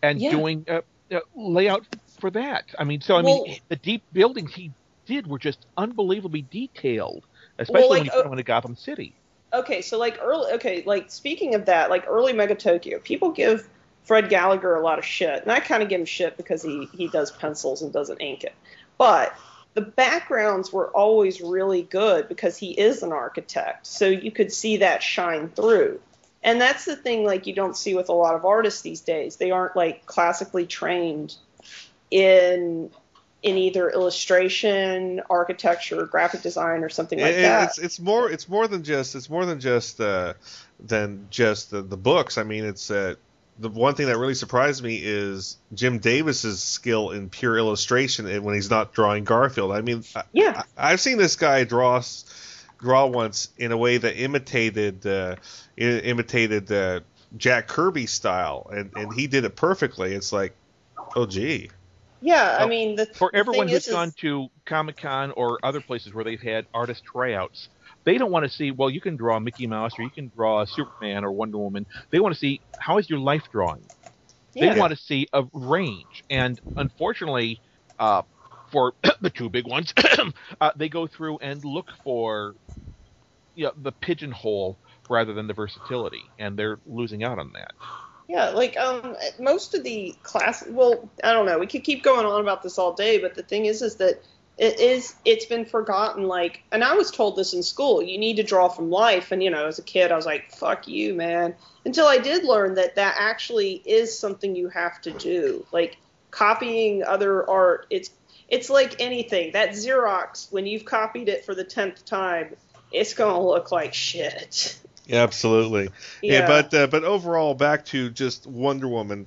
and Yeah. doing uh, uh, layout for that. I mean, so I Well- mean, the deep buildings he did were just unbelievably detailed, especially like, when he uh, put them into Gotham City. Okay, so like early, okay, like speaking of that, like early Megatokyo, people give Fred Gallagher a lot of shit, and I kind of give him shit because he he does pencils and doesn't ink it. But the backgrounds were always really good because he is an architect, so you could see that shine through. And that's the thing, like you don't see with a lot of artists these days. They aren't like classically trained in in either illustration, architecture, graphic design, or something like And that. It's it's more it's more than just it's more than just uh, than just the, the books. I mean, it's uh, the one thing that really surprised me is Jim Davis's skill in pure illustration and when he's not drawing Garfield. I mean, yeah, I, I've seen this guy draw draw once in a way that imitated uh, imitated uh, Jack Kirby style, and and he did it perfectly. It's like, oh gee. Yeah, I mean, the, For the everyone who's is- gone to Comic Con or other places where they've had artist tryouts, they don't want to see, well, you can draw Mickey Mouse or you can draw Superman or Wonder Woman. They want to see, how is your life drawing? Yeah. They want to see a range. And unfortunately, uh, for the two big ones, uh, they go through and look for you know, the pigeonhole rather than the versatility. And they're losing out on that. Yeah, like um, most of the class. Well, I don't know. We could keep going on about this all day, but the thing is, is that it is. It's been forgotten. Like, and I was told this in school. You need to draw from life. And you know, as a kid, I was like, "Fuck you, man." Until I did learn that that actually is something you have to do. Like copying other art. It's it's like anything. That Xerox, when you've copied it for the tenth time, it's gonna look like shit. Yeah, absolutely. Yeah, Yeah. but uh, but overall, back to just Wonder Woman.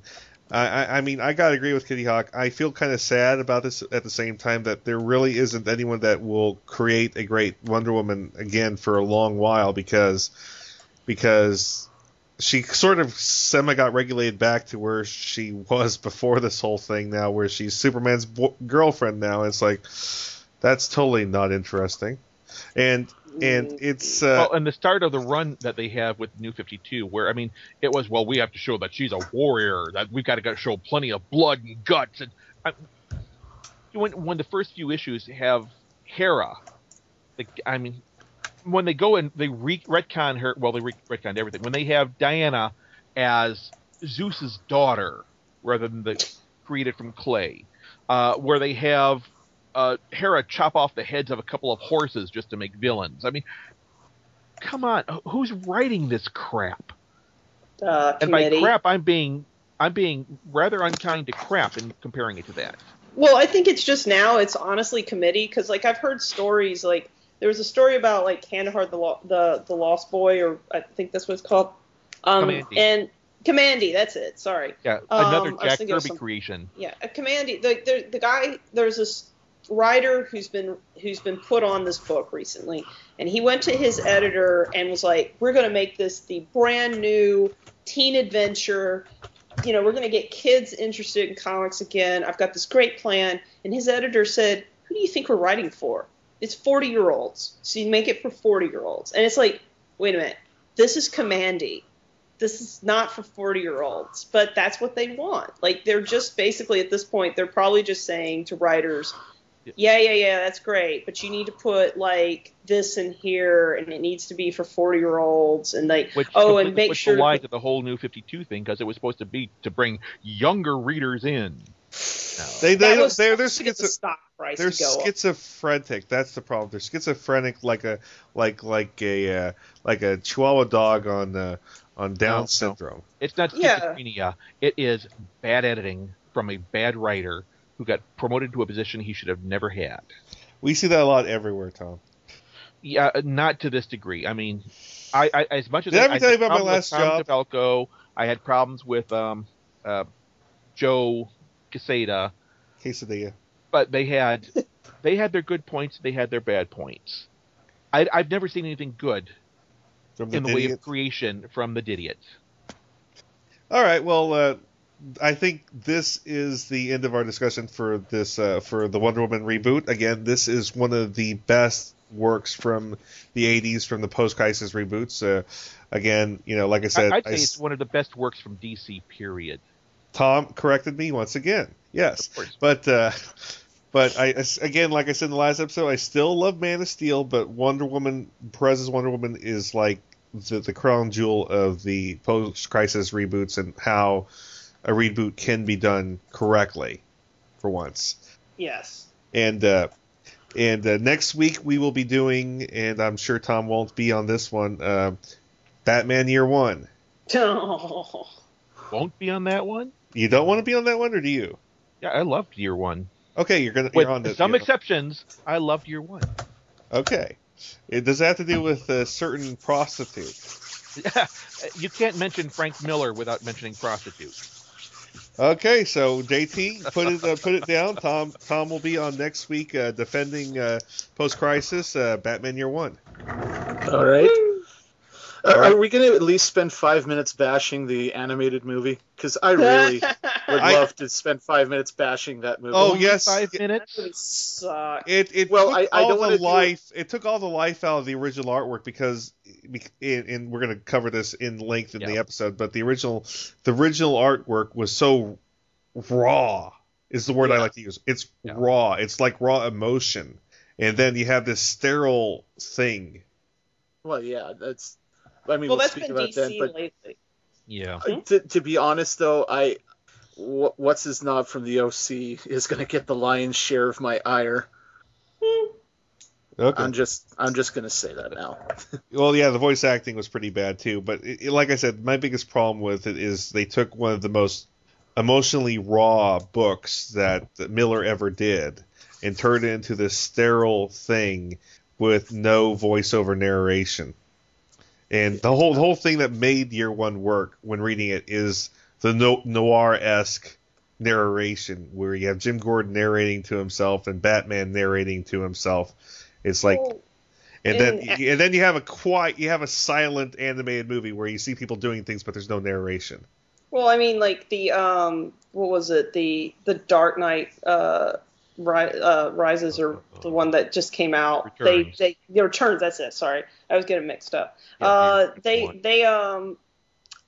I, I, I mean, I gotta agree with Kitty Hawk. I feel kind of sad about this at the same time that there really isn't anyone that will create a great Wonder Woman again for a long while because because she sort of semi got regulated back to where she was before this whole thing now, where she's Superman's bo- girlfriend now. It's like that's totally not interesting, and and it's uh, well, and the start of the run that they have with New Fifty Two, where I mean, it was well, we have to show that she's a warrior, that we've got to show plenty of blood and guts, and I, when when the first few issues have Hera, the, I mean, when they go and they re- retcon her, well, they re- retconned everything. When they have Diana as Zeus's daughter rather than the created from clay, uh, where they have uh, Hera chop off the heads of a couple of horses just to make villains. I mean, come on, who's writing this crap? Uh, And by crap, I'm being I'm being rather unkind to crap in comparing it to that. Well, I think it's just now. It's honestly committee because like I've heard stories like there was a story about like Kandahar the Lo- the the Lost Boy or I think that's what it's called. Um, Kamandi. and Kamandi, that's it. Sorry. Yeah, Um, another was Jack Kirby creation. Yeah, a Kamandi. The, the the guy there's this writer who's been who's been put on this book recently, and he went to his editor and was like, "We're going to make this the brand new teen adventure. You know, we're going to get kids interested in comics again. I've got this great plan." And his editor said, "Who do you think we're writing for? It's 40 year olds. So you make it for 40 year olds." And it's like, wait a minute, this is Kamandi this is not for 40 year olds but that's what they want like they're just basically at this point they're probably just saying to writers yeah yeah yeah that's great but you need to put like this in here and it needs to be for 40 year olds and like Which oh and make sure the to lie to the whole New Fifty Two thing because it was supposed to be to bring younger readers in. They that they was they're they're to get the stock price they're to go up. schizophrenic. That's the problem. They're schizophrenic, like a like like a uh, like a Chihuahua dog on uh, on Down No, no. syndrome. It's not Yeah. schizophrenia. It is bad editing from a bad writer who got promoted to a position he should have never had. We see that a lot everywhere, Tom. Yeah, not to this degree. I mean, I, I as much as Did I ever I tell you about my problems with last Tom DeFalco, I had problems with um, uh, Joe Quesada, Quesadilla. but they had they had their good points. They had their bad points. I, I've never seen anything good From the in the way of creation from the Didiot. All right. Well, uh, I think this is the end of our discussion for this uh, for the Wonder Woman reboot. Again, this is one of the best works from the '80s from the post-crisis reboots. Uh, again, you know, like I said, I, I'd say it's one of the best works from DC. Period. Tom corrected me once again. Yes, Of course. but uh, but I again, like I said in the last episode, I still love Man of Steel, but Wonder Woman, Perez's Wonder Woman is like the, the crown jewel of the post-crisis reboots and how a reboot can be done correctly for once. yes And uh, And uh, next week we will be doing, and I'm sure Tom won't be on this one, uh, Batman Year One. Oh. Won't be on that one. You don't want to be on that one, or do you? Yeah, I loved year one. Okay, you're gonna With you're on the, some you know. exceptions, I loved year one. Okay. It does that have to do with a certain prostitute. Yeah, you can't mention Frank Miller without mentioning prostitute. Okay, so JT, put it uh, put it down. Tom Tom will be on next week uh, defending uh, post crisis uh, Batman Year One. All right. All right. Are we going to at least spend five minutes bashing the animated movie? Because I really would I- love to spend five minutes bashing that movie. Oh yes, Five it minutes. That would suck. it Well, took I- I all don't the wanna it- life. It. took all the life out of the original artwork because, and, and we're going to cover this in length in the episode. But the original, the original artwork was so raw. Is the word I like to use. It's Yeah. raw. It's like raw emotion, and then you have this sterile thing. Well, yeah, that's. I mean, well, we'll that's speak been about DC that, but lately. Yeah. To, to be honest, though, I wh- what's his knob from the OC is going to get the lion's share of my ire. Hmm. Okay. I'm just I'm just going to say that now. Well, yeah, the voice acting was pretty bad too. But it, it- like I said, my biggest problem with it is they took one of the most emotionally raw books that, that Miller ever did and turned it into this sterile thing with no voiceover narration. And the whole the whole thing that made Year One work when reading it is the no, noir esque narration where you have Jim Gordon narrating to himself and Batman narrating to himself. It's like Well, and then And- and then you have a quiet you have a silent animated movie where you see people doing things but there's no narration. Well, I mean, like the um, what was it? The the Dark Knight uh, ri- uh rises or the one that just came out. Returns. They they the returns. That's it. Sorry, I was getting mixed up. Yeah, uh, they they um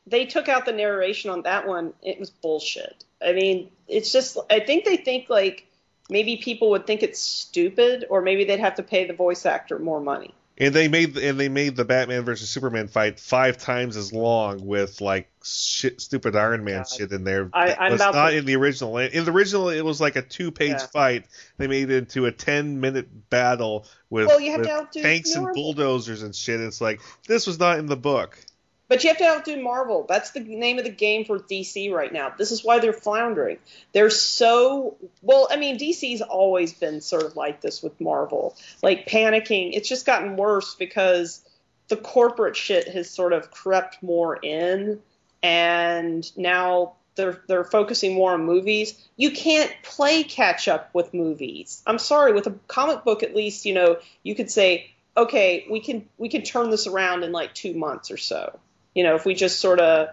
they took out the narration on that one. It was bullshit. I mean, it's just I think they think like maybe people would think it's stupid, or maybe they'd have to pay the voice actor more money. And they made and they made the Batman versus Superman fight five times as long with like shit, stupid Iron Man God. shit in there. I, I'm was about not to- in the original. In the original, it was like a two-page Yeah. fight. They made it into a ten-minute battle with, Well, with tanks and bulldozers and shit. It's like this was not in the book. But you have to outdo Marvel. That's the name of the game for DC right now. This is why they're floundering. They're so well. I mean, DC's always been sort of like this with Marvel, like panicking. It's just gotten worse because the corporate shit has sort of crept more in, and now they're they're focusing more on movies. You can't play catch up with movies. I'm sorry, with a comic book, at least you know you could say, okay, we can we can turn this around in like two months or so. You know, if we just sort of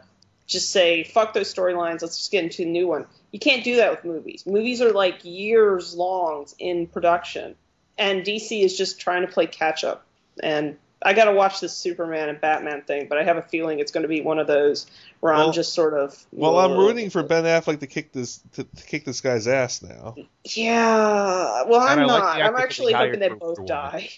just say fuck those storylines, let's just get into a new one. You can't do that with movies. Movies are like years long in production, and DC is just trying to play catch up. And I got to watch this Superman and Batman thing, but I have a feeling it's going to be one of those where Well- I'm just sort of. Well, I'm rooting for Ben Affleck to kick this to, to kick this guy's ass now. Yeah, well, I'm And I like not. I'm actually hoping they both die.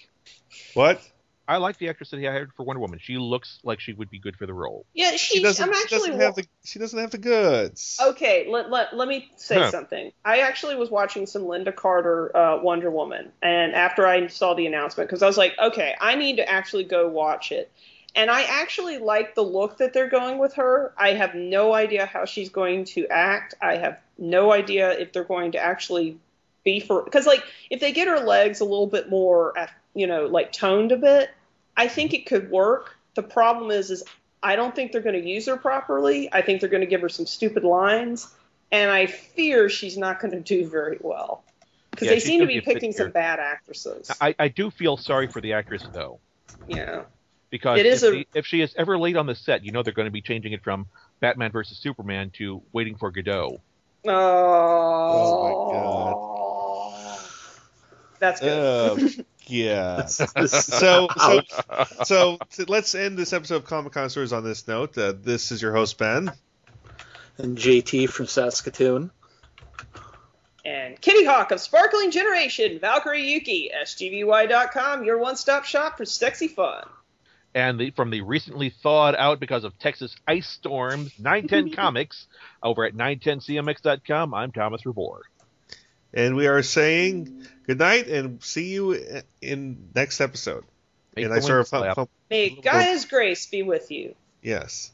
What? I like the actress that he hired for Wonder Woman. She looks like she would be good for the role. Yeah, she. She doesn't. I'm actually. doesn't have the. She doesn't have the goods. Okay, let, let, let me say Huh. something. I actually was watching some Lynda Carter uh, Wonder Woman, and after I saw the announcement, because I was like, okay, I need to actually go watch it. And I actually like the look that they're going with her. I have no idea how she's going to act. I have no idea if they're going to actually be for because like if they get her legs a little bit more, you know, like toned a bit, I think it could work. The problem is, is I don't think they're going to use her properly. I think they're going to give her some stupid lines, and I fear she's not going to do very well because Yeah, they seem to be be a bit picking some bad actresses. I, I do feel sorry for the actress though, yeah. because It is if, a- she, if she is ever late on the set, you know they're going to be changing it from Batman versus Superman to Waiting for Godot. Oh, my god, That's good. Um, yeah. so so so t- let's end this episode of Comic Connoisseurs on this note. Uh, this is your host Ben. And JT from Saskatoon. and Kitty Hawk of Sparkling Generation, Valkyrie Yuki, SGVY.com, your one-stop shop for sexy fun. And the, from the recently thawed out because of Texas ice storms, 910 Comics over at 910cmx.com. I'm Thomas Rebor. And we are saying good night and see you in next episode. Make and I sort of wings clap. May God's grace be with you. yes.